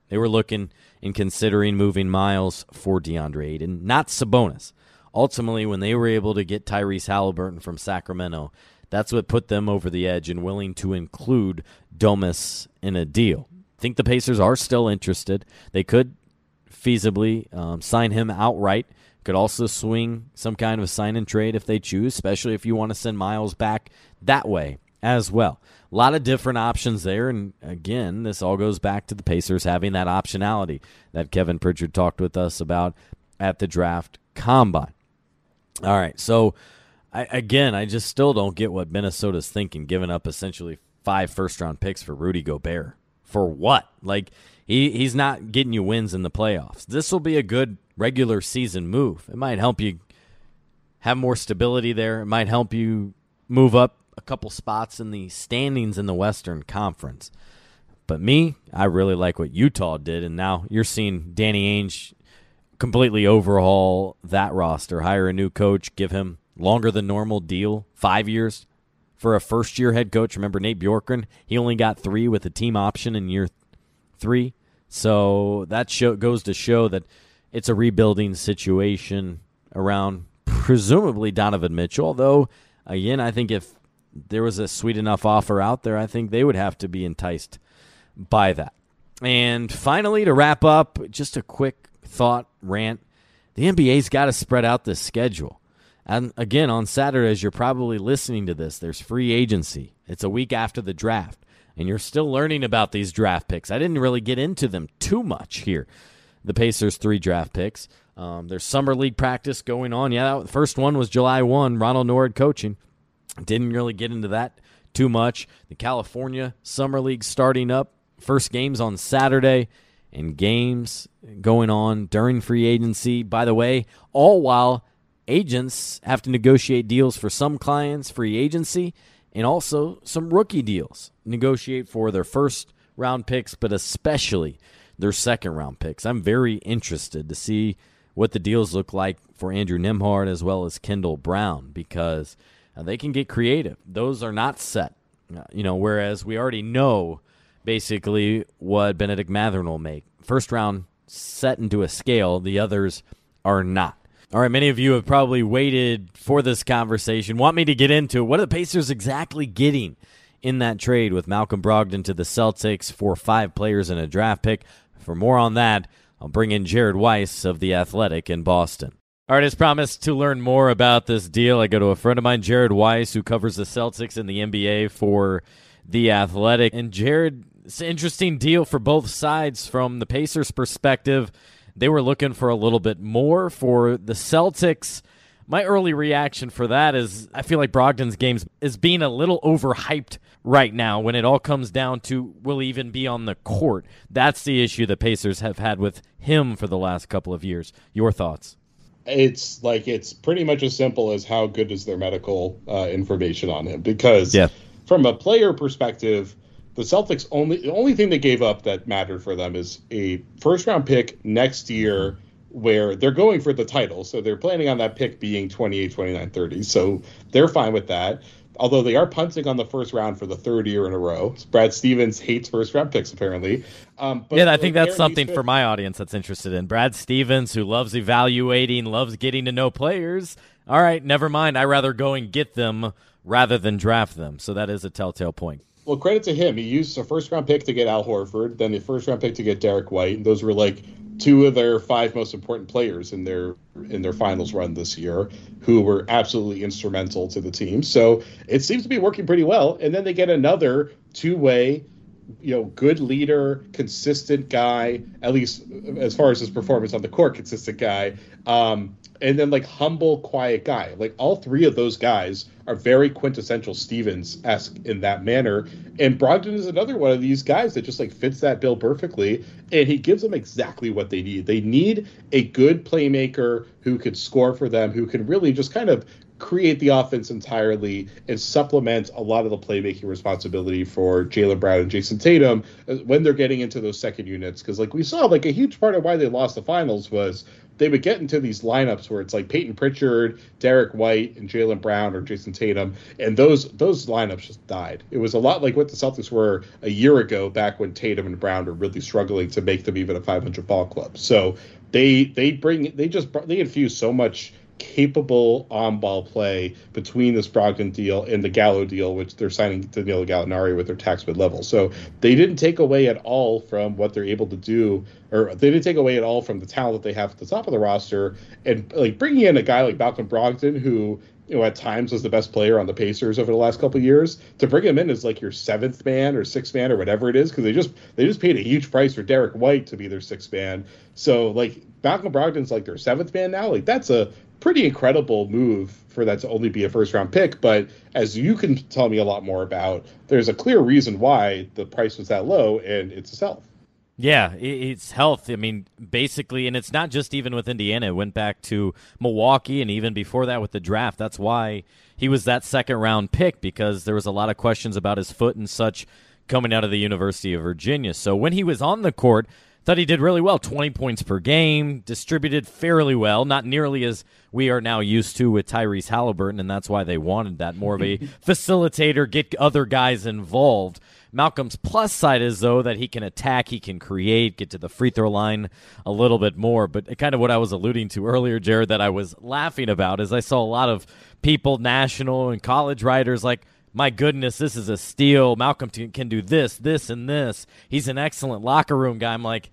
They were looking and considering moving Myles for DeAndre Ayton, not Sabonis. Ultimately, when they were able to get Tyrese Haliburton from Sacramento, that's what put them over the edge and willing to include Domas in a deal. I think the Pacers are still interested. They could feasibly um, sign him outright could also swing some kind of sign and trade if they choose, especially if you want to send Myles back that way as well. A lot of different options there. And again, this all goes back to the Pacers having that optionality that Kevin Pritchard talked with us about at the draft combine. All right. So, I, again, I just still don't get what Minnesota's thinking, giving up essentially five first round picks for Rudy Gobert. For what? Like, he, he's not getting you wins in the playoffs. This will be a good regular season move. It might help you have more stability there. It might help you move up a couple spots in the standings in the Western Conference. But me, I really like what Utah did, and now you're seeing Danny Ainge completely overhaul that roster, hire a new coach, give him longer than normal deal, five years for a first year head coach. Remember Nate Bjorkgren? He only got three with a team option in year three. So that show goes to show that it's a rebuilding situation around presumably Donovan Mitchell. Although, again, I think if there was a sweet enough offer out there, I think they would have to be enticed by that. And finally, to wrap up, just a quick thought rant. The NBA's got to spread out the schedule. And again, on Saturday, as you're probably listening to this, there's free agency. It's a week after the draft, and you're still learning about these draft picks. I didn't really get into them too much here. The Pacers' three draft picks. Um, there's summer league practice going on. Yeah, the first one was July 1, Ronald Nored coaching. Didn't really get into that too much. The California Summer League starting up. First games on Saturday and games going on during free agency. By the way, all while agents have to negotiate deals for some clients, free agency, and also some rookie deals. Negotiate for their first round picks, but especially their second round picks. I'm very interested to see what the deals look like for Andrew Nembhard as well as Kendall Brown because uh, they can get creative. Those are not set, uh, you know. Whereas we already know basically what Bennedict Mathurin will make. First round set into a scale. The others are not. All right, many of you have probably waited for this conversation. Want me to get into what are the Pacers exactly getting in that trade with Malcolm Brogdon to the Celtics for five players and a draft pick? For more on that, I'll bring in Jared Weiss of The Athletic in Boston. All right, as promised to learn more about this deal, I go to a friend of mine, Jared Weiss, who covers the Celtics and the NBA for The Athletic. And Jared, it's an interesting deal for both sides from the Pacers' perspective. They were looking for a little bit more for the Celtics. My early reaction for that is I feel like Brogdon's games is being a little overhyped right now when it all comes down to will he even be on the court. That's the issue the Pacers have had with him for the last couple of years. Your thoughts? it's like it's pretty much as simple as how good is their medical uh, information on him because yeah. from a player perspective the celtics only the only thing they gave up that mattered for them is a first round pick next year where they're going for the title so they're planning on that pick being 28 29 30 so they're fine with that although they are punting on the first round for the third year in a row. Brad Stevens hates first round picks apparently. Um, yeah, I think that's something for my audience that's interested in Brad Stevens, who loves evaluating, loves getting to know players. All right, never mind. I rather go and get them rather than draft them. So that is a telltale point. Well, credit to him. He used a first round pick to get Al Horford, then the first round pick to get Derrick White. And those were like two of their five most important players in their in their finals run this year who were absolutely instrumental to the team. So it seems to be working pretty well. And then they get another two-way, you know, good leader, consistent guy, at least as far as his performance on the court, consistent guy. Um, and then like humble, quiet guy. Like all three of those guys are very quintessential Stevens esque in that manner. And Brogdon is another one of these guys that just like fits that bill perfectly. And he gives them exactly what they need. They need a good playmaker who could score for them, who can really just kind of create the offense entirely and supplement a lot of the playmaking responsibility for Jaylen Brown and Jayson Tatum uh, when they're getting into those second units. Because like we saw, like a huge part of why they lost the finals was they would get into these lineups where it's like Payton Pritchard, Derrick White, and Jaylen Brown or Jayson Tatum, and those those lineups just died. It was a lot like what the Celtics were a year ago, back when Tatum and Brown were really struggling to make them even a 500 ball club. So they they bring they just they infuse so much capable on ball play between the Brogdon deal and the Gallo deal, which they're signing Danilo Gallinari with their tax bid level. So they didn't take away at all from what they're able to do, or they didn't take away at all from the talent that they have at the top of the roster. And like bringing in a guy like Malcolm Brogdon, who you know, at times was the best player on the Pacers over the last couple years. To bring him in as like your seventh man or sixth man or whatever it is, because they just they just paid a huge price for Derrick White to be their sixth man. So like Malcolm Brogdon's like their seventh man now. Like that's a pretty incredible move for that to only be a first round pick. But as you can tell me a lot more about, there's a clear reason why the price was that low, and it's health. Yeah, it's health. I mean, basically, and it's not just even with Indiana. It went back to Milwaukee, and even before that with the draft. That's why he was that second round pick because there was a lot of questions about his foot and such coming out of the University of Virginia. So when he was on the court, thought he did really well 20 points per game distributed fairly well not nearly as we are now used to with tyrese haliburton and that's why they wanted that more of a facilitator get other guys involved malcolm's plus side is though that he can attack he can create get to the free throw line a little bit more but kind of what i was alluding to earlier jared that i was laughing about is i saw a lot of people national and college writers like my goodness, this is a steal. Malcolm can do this, this, and this. He's an excellent locker room guy. I'm like,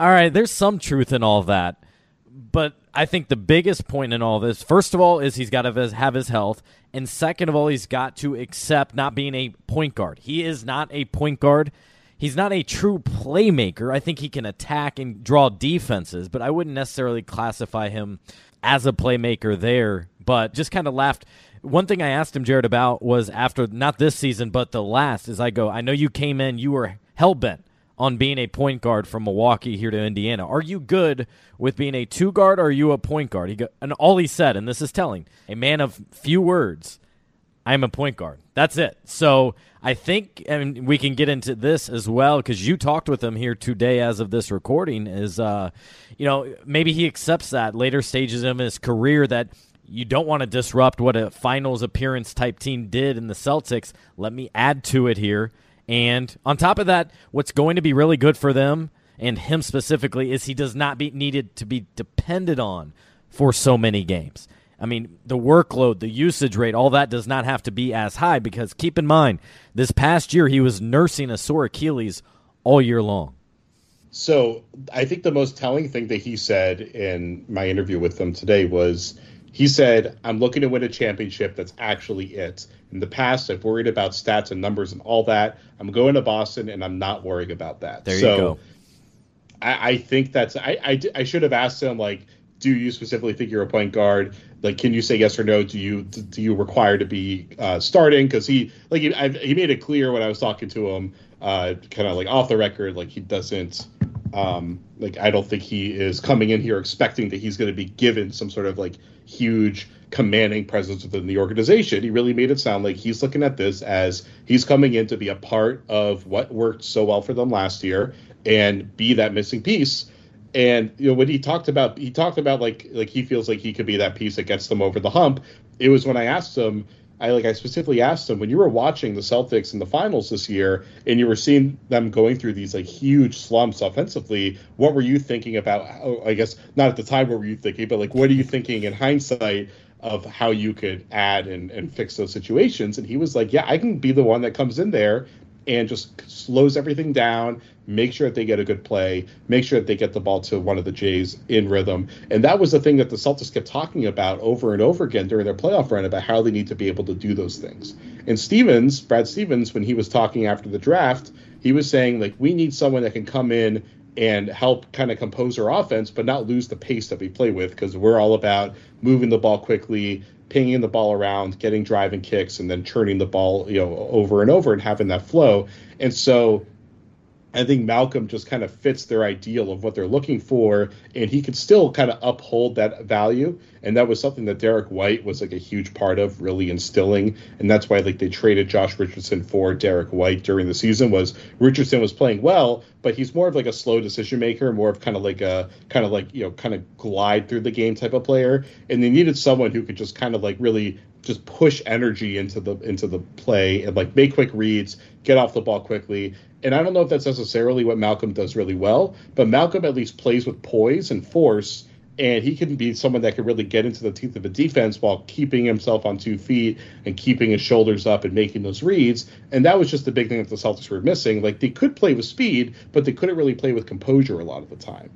all right, there's some truth in all that. But I think the biggest point in all this, first of all, is he's got to have his health. And second of all, he's got to accept not being a point guard. He is not a point guard. He's not a true playmaker. I think he can attack and draw defenses, but I wouldn't necessarily classify him as a playmaker there. But just kind of laughed. One thing I asked him, Jared, about was after not this season, but the last, is I go, I know you came in, you were hell bent on being a point guard from Milwaukee here to Indiana. Are you good with being a two guard or are you a point guard? He go, and all he said, and this is telling, a man of few words, I'm a point guard. That's it. So I think, and we can get into this as well because you talked with him here today as of this recording. Is uh, you know, maybe he accepts that later stages of his career that you don't want to disrupt what a finals appearance type team did in the Celtics. Let me add to it here and on top of that, what's going to be really good for them and him specifically is he does not be needed to be depended on for so many games. I mean, the workload, the usage rate, all that does not have to be as high because keep in mind, this past year he was nursing a sore Achilles all year long. So I think the most telling thing that he said in my interview with them today was he said, I'm looking to win a championship. That's actually it. In the past, I've worried about stats and numbers and all that. I'm going to Boston, and I'm not worrying about that. There so you go. I, I think that's. I, I, I should have asked him like, do you specifically think you're a point guard? Like, can you say yes or no? Do you do you require to be uh, starting? Because he like he, I, he made it clear when I was talking to him, uh, kind of like off the record, like he doesn't um, like I don't think he is coming in here expecting that he's going to be given some sort of like huge commanding presence within the organization. He really made it sound like he's looking at this as he's coming in to be a part of what worked so well for them last year and be that missing piece. And you know when he talked about he talked about like like he feels like he could be that piece that gets them over the hump. It was when I asked him I like I specifically asked him when you were watching the Celtics in the finals this year and you were seeing them going through these like huge slumps offensively, what were you thinking about I guess not at the time what were you thinking, but like what are you thinking in hindsight of how you could add and, and fix those situations? And he was like, Yeah, I can be the one that comes in there and just slows everything down, make sure that they get a good play, make sure that they get the ball to one of the Jays in rhythm. And that was the thing that the Celtics kept talking about over and over again during their playoff run about how they need to be able to do those things. And Stevens, Brad Stevens, when he was talking after the draft, he was saying, like, we need someone that can come in and help kind of compose our offense, but not lose the pace that we play with because we're all about moving the ball quickly, pinging the ball around, getting driving kicks, and then turning the ball, you know, over and over and having that flow. And so I think Malcolm just kind of fits their ideal of what they're looking for, and he could still kind of uphold that value. And that was something that Derrick White was like a huge part of, really instilling. And that's why like they traded Josh Richardson for Derrick White during the season. Was Richardson was playing well, but he's more of like a slow decision maker, more of kind of like a kind of like you know kind of glide through the game type of player. And they needed someone who could just kind of like really just push energy into the into the play and like make quick reads, get off the ball quickly. And I don't know if that's necessarily what Malcolm does really well, but Malcolm at least plays with poise and force, and he can be someone that can really get into the teeth of a defense while keeping himself on two feet and keeping his shoulders up and making those reads. And that was just the big thing that the Celtics were missing. Like they could play with speed, but they couldn't really play with composure a lot of the time.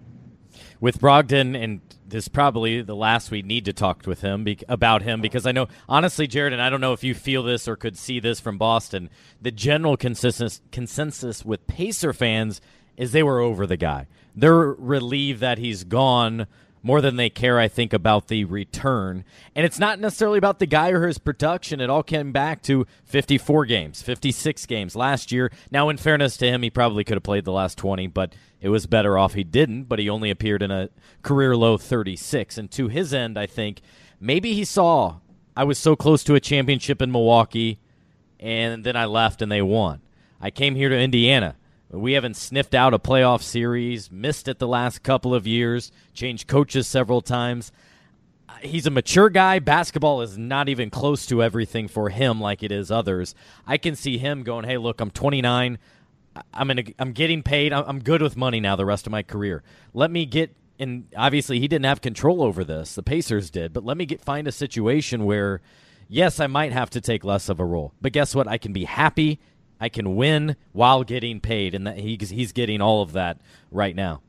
With Brogdon, and this is probably the last we need to talk with him be- about him because I know, honestly, Jared, and I don't know if you feel this or could see this from Boston. The general consensus consensus with Pacer fans is they were over the guy. They're relieved that he's gone more than they care, I think, about the return. And it's not necessarily about the guy or his production. It all came back to 54 games, 56 games last year. Now, in fairness to him, he probably could have played the last 20, but it was better off he didn't. But he only appeared in a career low 36. And to his end, I think maybe he saw I was so close to a championship in Milwaukee, and then I left and they won. I came here to Indiana. We haven't sniffed out a playoff series, missed it the last couple of years, changed coaches several times. He's a mature guy. Basketball is not even close to everything for him like it is others. I can see him going, "Hey, look, I'm 29. I'm in a, I'm getting paid. I'm good with money now the rest of my career. Let me get and obviously he didn't have control over this. The Pacers did, but let me get find a situation where yes, I might have to take less of a role. But guess what? I can be happy I can win while getting paid, and that he's he's getting all of that right now.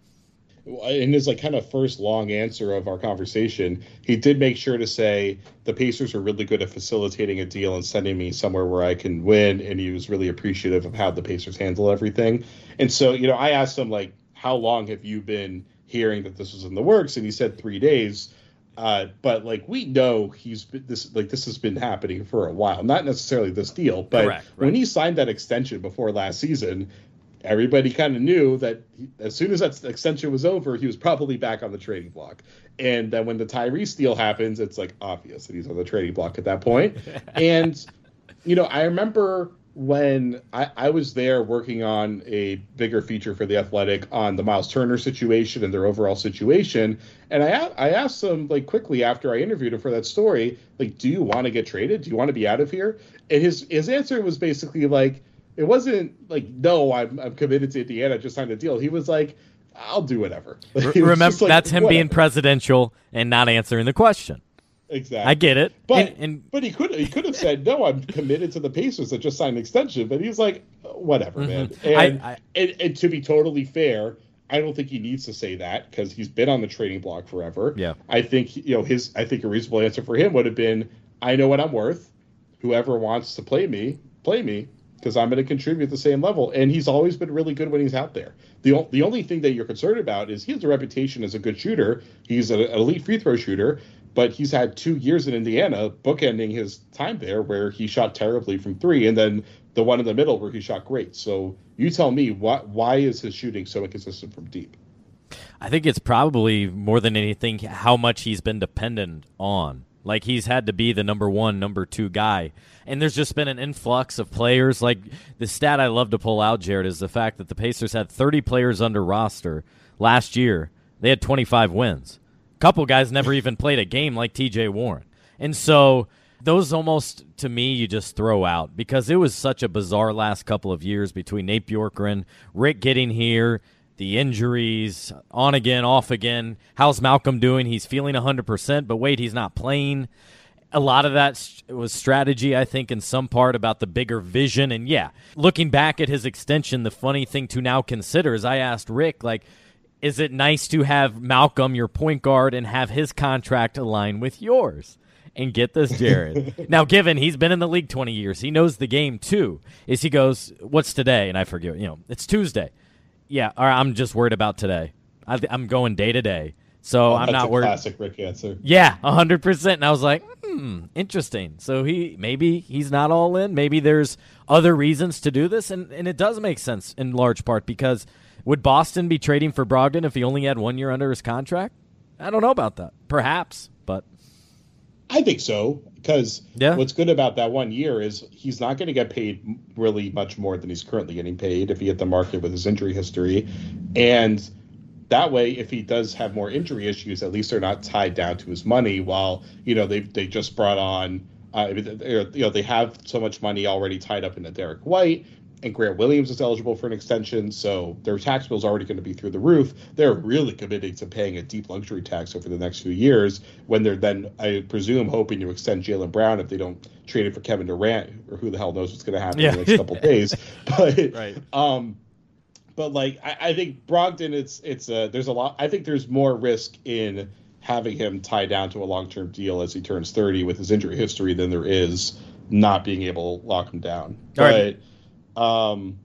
In his like kind of first long answer of our conversation, he did make sure to say the Pacers are really good at facilitating a deal and sending me somewhere where I can win, and he was really appreciative of how the Pacers handle everything. And so, you know, I asked him like, "How long have you been hearing that this was in the works?" And he said three days. Uh, but like we know he's been, this like this has been happening for a while. Not necessarily this deal, but Correct, right. when he signed that extension before last season, everybody kind of knew that he, as soon as that extension was over, he was probably back on the trading block. And then when the Tyrese deal happens, it's like obvious that he's on the trading block at that point. and you know, I remember when I, I was there working on a bigger feature for the Athletic on the Myles Turner situation and their overall situation, and I I asked them like quickly after I interviewed him for that story, like, do you want to get traded? Do you want to be out of here? And his his answer was basically like, it wasn't like, no, I'm I'm committed to Indiana, just signed a deal. He was like, I'll do whatever. Remember, like, that's him whatever. being presidential and not answering the question. Exactly. I get it. But and, and, but he could he could have said no. I'm committed to the Pacers that just signed an extension. But he's like, whatever, mm-hmm. man. And, I, I, and, and to be totally fair, I don't think he needs to say that because he's been on the trading block forever. Yeah. I think you know his. I think a reasonable answer for him would have been, I know what I'm worth. Whoever wants to play me, play me because I'm going to contribute the same level. And he's always been really good when he's out there. The, the only thing that you're concerned about is he has a reputation as a good shooter. He's an elite free throw shooter, but he's had two years in Indiana, bookending his time there, where he shot terribly from three, and then the one in the middle where he shot great. So you tell me, why why is his shooting so inconsistent from deep? I think it's probably more than anything how much he's been dependent on. Like he's had to be the number one, number two guy. And there's just been an influx of players. Like the stat I love to pull out, Jared, is the fact that the Pacers had 30 players under roster last year. They had 25 wins couple guys never even played a game like TJ Warren. And so those almost to me you just throw out because it was such a bizarre last couple of years between Nate Bjorkgren, Rick getting here, the injuries, on again, off again. How's Malcolm doing? He's feeling 100%, but wait, he's not playing. A lot of that was strategy, I think, in some part about the bigger vision. And yeah, looking back at his extension, the funny thing to now consider is I asked Rick, like, is it nice to have Malcolm, your point guard, and have his contract align with yours? And get this, Jared. now, given he's been in the league 20 years, he knows the game too. Is he goes, What's today? And I forget, you know, it's Tuesday. Yeah, all right, I'm just worried about today. I, am going day to day. So oh, I'm not worried. Classic Rick answer. Yeah, hundred percent. And I was like, hmm, interesting. So he maybe he's not all in. Maybe there's other reasons to do this, and and it does make sense in large part because would Boston be trading for Brogdon if he only had one year under his contract? I don't know about that. Perhaps, but I think so because yeah. what's good about that one year is he's not going to get paid really much more than he's currently getting paid if he hit the market with his injury history, and that way, if he does have more injury issues, at least they're not tied down to his money. While you know they they just brought on. Uh, you know they have so much money already tied up into Derrick White and Grant Williams is eligible for an extension, so their tax bill is already going to be through the roof. They're really committing to paying a deep luxury tax over the next few years. When they're then, I presume, hoping to extend Jaylen Brown if they don't trade it for Kevin Durant, or who the hell knows what's going to happen yeah. in the next couple days. But right. um, but like I, I think Brogdon, it's it's a there's a lot. I think there's more risk in having him tied down to a long term deal as he turns 30 with his injury history than there is not being able to lock him down. All but right. Um,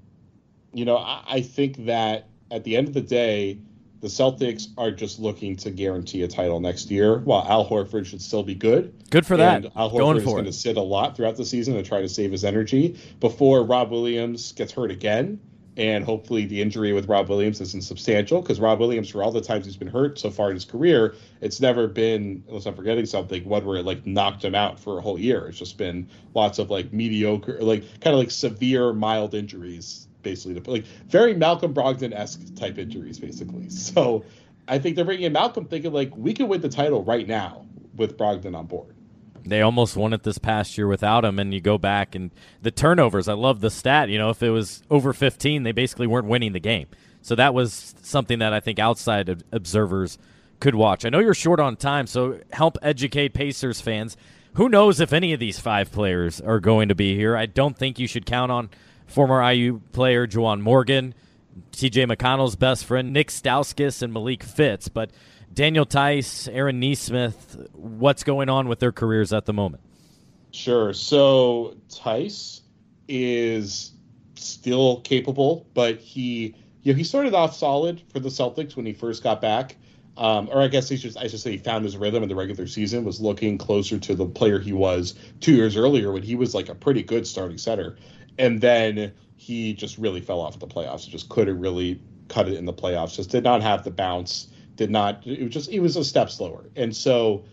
you know, I, I think that at the end of the day, the Celtics are just looking to guarantee a title next year, while Al Horford should still be good. Good for that. Al Horford going is going to sit a lot throughout the season to try to save his energy before Rob Williams gets hurt again. And hopefully, the injury with Rob Williams isn't substantial because Rob Williams, for all the times he's been hurt so far in his career, it's never been, unless I'm forgetting something, one where it like knocked him out for a whole year. It's just been lots of like mediocre, like kind of like severe, mild injuries basically to like very Malcolm Brogdon esque type injuries, basically. So I think they're bringing in Malcolm thinking like we can win the title right now with Brogdon on board. They almost won it this past year without him, and you go back and the turnovers. I love the stat. You know, if it was over 15, they basically weren't winning the game. So that was something that I think outside observers could watch. I know you're short on time, so help educate Pacers fans. Who knows if any of these five players are going to be here? I don't think you should count on former IU player Juwan Morgan, TJ McConnell's best friend Nick Stauskas, and Malik Fitts. But Daniel Theis, Aaron Nesmith, what's going on with their careers at the moment? Sure. So Tice is still capable, but he you know, he started off solid for the Celtics when he first got back. Um, or I guess he just I should say he found his rhythm in the regular season, was looking closer to the player he was two years earlier when he was like a pretty good starting center and then he just really fell off at the playoffs. Just couldn't really cut it in the playoffs. Just did not have the bounce. Did not. It was just. It was a step slower. And so,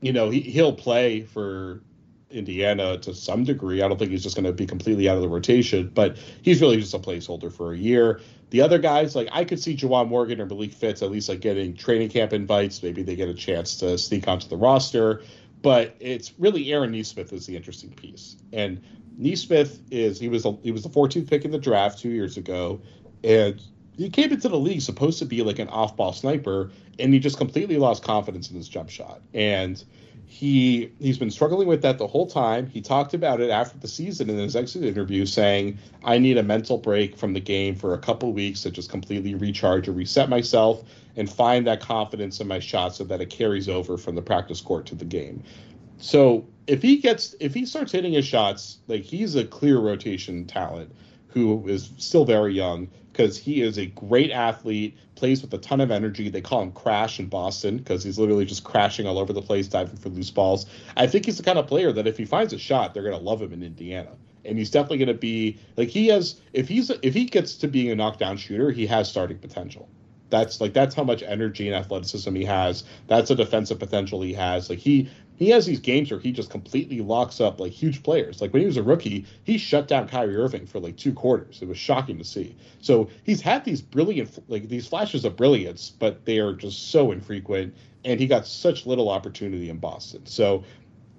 you know, he he'll play for Indiana to some degree. I don't think he's just going to be completely out of the rotation, but he's really just a placeholder for a year. The other guys, like I could see Juwan Morgan or Malik Fitts at least like getting training camp invites. Maybe they get a chance to sneak onto the roster. But it's really Aaron Nesmith is the interesting piece. And Neesmith is he was a, he was the 14th pick in the draft two years ago, and he came into the league supposed to be like an off-ball sniper, and he just completely lost confidence in his jump shot. And he he's been struggling with that the whole time. He talked about it after the season in his exit interview, saying, "I need a mental break from the game for a couple weeks to just completely recharge or reset myself and find that confidence in my shot so that it carries over from the practice court to the game." So if he gets if he starts hitting his shots, like he's a clear rotation talent who is still very young because he is a great athlete, plays with a ton of energy. They call him Crash in Boston because he's literally just crashing all over the place, diving for loose balls. I think he's the kind of player that if he finds a shot, they're going to love him in Indiana. And he's definitely going to be like he has if he's if he gets to being a knockdown shooter, he has starting potential. That's like that's how much energy and athleticism he has. That's a defensive potential he has. Like he he has these games where he just completely locks up like huge players. Like when he was a rookie, he shut down Kyrie Irving for like two quarters. It was shocking to see. So he's had these brilliant, like these flashes of brilliance, but they are just so infrequent. And he got such little opportunity in Boston. So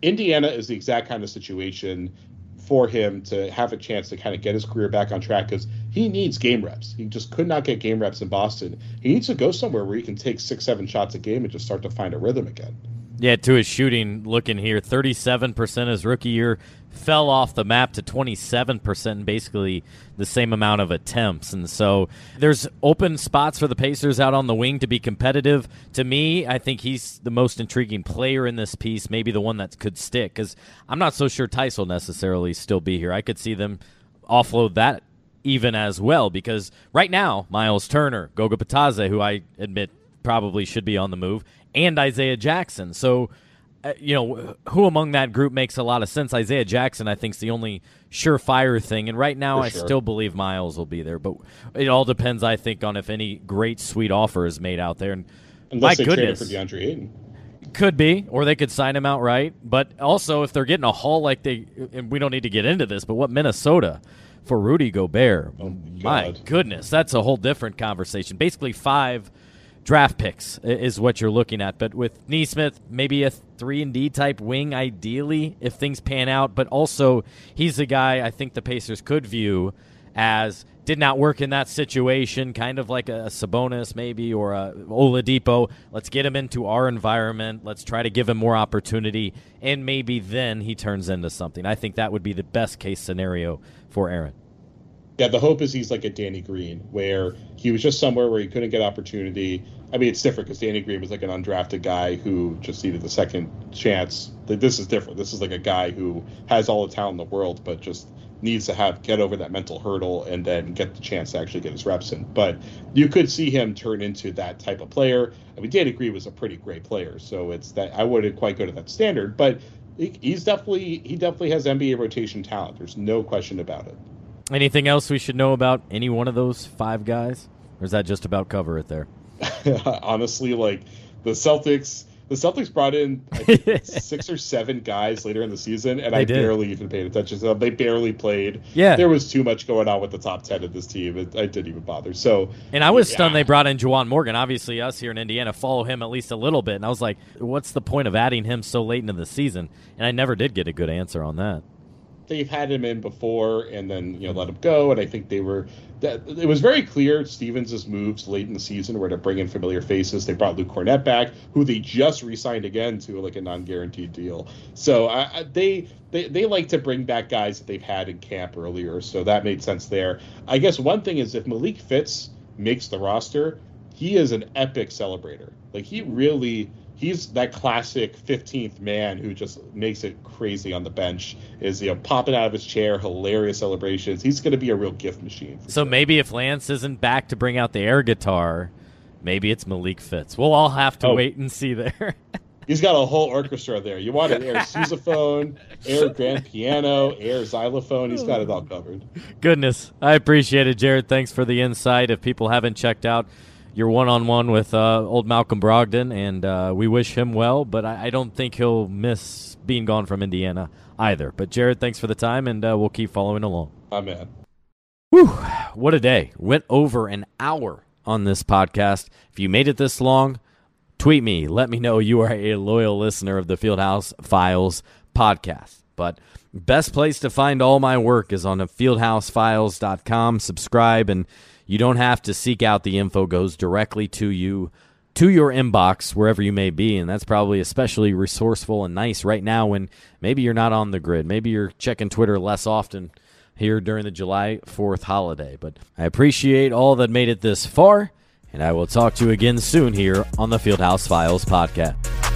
Indiana is the exact kind of situation for him to have a chance to kind of get his career back on track because he needs game reps. He just could not get game reps in Boston. He needs to go somewhere where he can take six, seven shots a game and just start to find a rhythm again. Yeah, to his shooting, looking here, 37% his rookie year fell off the map to 27%, basically the same amount of attempts. And so there's open spots for the Pacers out on the wing to be competitive. To me, I think he's the most intriguing player in this piece, maybe the one that could stick, because I'm not so sure Theis will necessarily still be here. I could see them offload that even as well, because right now, Myles Turner, Goga Bitadze, who I admit probably should be on the move, and Isaiah Jackson. So, uh, you know, who among that group makes a lot of sense? Isaiah Jackson, I think, is the only surefire thing. And right now, I still believe Myles will be there. But it all depends, I think, on if any great sweet offer is made out there. And Unless my goodness, for DeAndre Ayton. Could be, or they could sign him outright. But also, if they're getting a haul like they, and we don't need to get into this, but what Minnesota for Rudy Gobert? Oh, my goodness, that's a whole different conversation. Basically, five draft picks is what you're looking at. But with Nesmith, maybe a three and D type wing, ideally, if things pan out. But also, he's a guy I think the Pacers could view as did not work in that situation, kind of like a Sabonis maybe or a Oladipo. Let's get him into our environment. Let's try to give him more opportunity, and maybe then he turns into something. I think that would be the best case scenario for Aaron. Yeah, the hope is he's like a Danny Green, where he was just somewhere where he couldn't get opportunity. I mean, it's different because Danny Green was like an undrafted guy who just needed the second chance. This is different. This is like a guy who has all the talent in the world, but just needs to have get over that mental hurdle and then get the chance to actually get his reps in. But you could see him turn into that type of player. I mean, Danny Green was a pretty great player, so it's that I wouldn't quite go to that standard, but he's definitely he definitely has NBA rotation talent. There's no question about it. Anything else we should know about any one of those five guys, or is that just about cover it there? Honestly, like the Celtics, the Celtics brought in six or seven guys later in the season, and They I did. barely even paid attention to them. They barely played. Yeah. there was too much going on with the top ten of this team. It, I didn't even bother. So, And I was yeah. stunned they brought in Juwan Morgan. Obviously, us here in Indiana follow him at least a little bit, and I was like, "What's the point of adding him so late into the season?" And I never did get a good answer on that. They've had him in before and then you know let him go. And i think they were that it was very clear stevens's moves late in the season were to bring in familiar faces. They brought Luke Kornet back who they just re-signed again to like a non-guaranteed deal. So I, they, they they like to bring back guys that they've had in camp earlier. So that made sense there. I guess one thing is if Malik Fitts makes the roster he is an epic celebrator. Like he really he's that classic 15th man who just makes it crazy on the bench is you know popping out of his chair hilarious celebrations he's going to be a real gift machine So maybe if Lance isn't back to bring out the air guitar, maybe it's Malik Fitts. We'll all have to Oh. wait and see there. he's got a whole orchestra there you want an air sousaphone air grand piano air xylophone he's got it all covered Goodness, I appreciate it, Jared. Thanks for the insight. If people haven't checked out your one-on-one with uh, old Malcolm Brogdon, and uh, we wish him well, but I, I don't think he'll miss being gone from Indiana either. But Jared, thanks for the time, and uh, we'll keep following along. man Whew, what a day. Went over an hour on this podcast. If you made it this long, tweet me. Let me know you are a loyal listener of the Fieldhouse Files podcast. But best place to find all my work is on fieldhousefiles.com. Subscribe, and you don't have to seek out the info, goes directly to you. To your inbox, wherever you may be, and that's probably especially resourceful and nice right now when maybe you're not on the grid. Maybe you're checking Twitter less often here during the July 4th holiday. But I appreciate all that made it this far, and I will talk to you again soon here on the Fieldhouse Files podcast.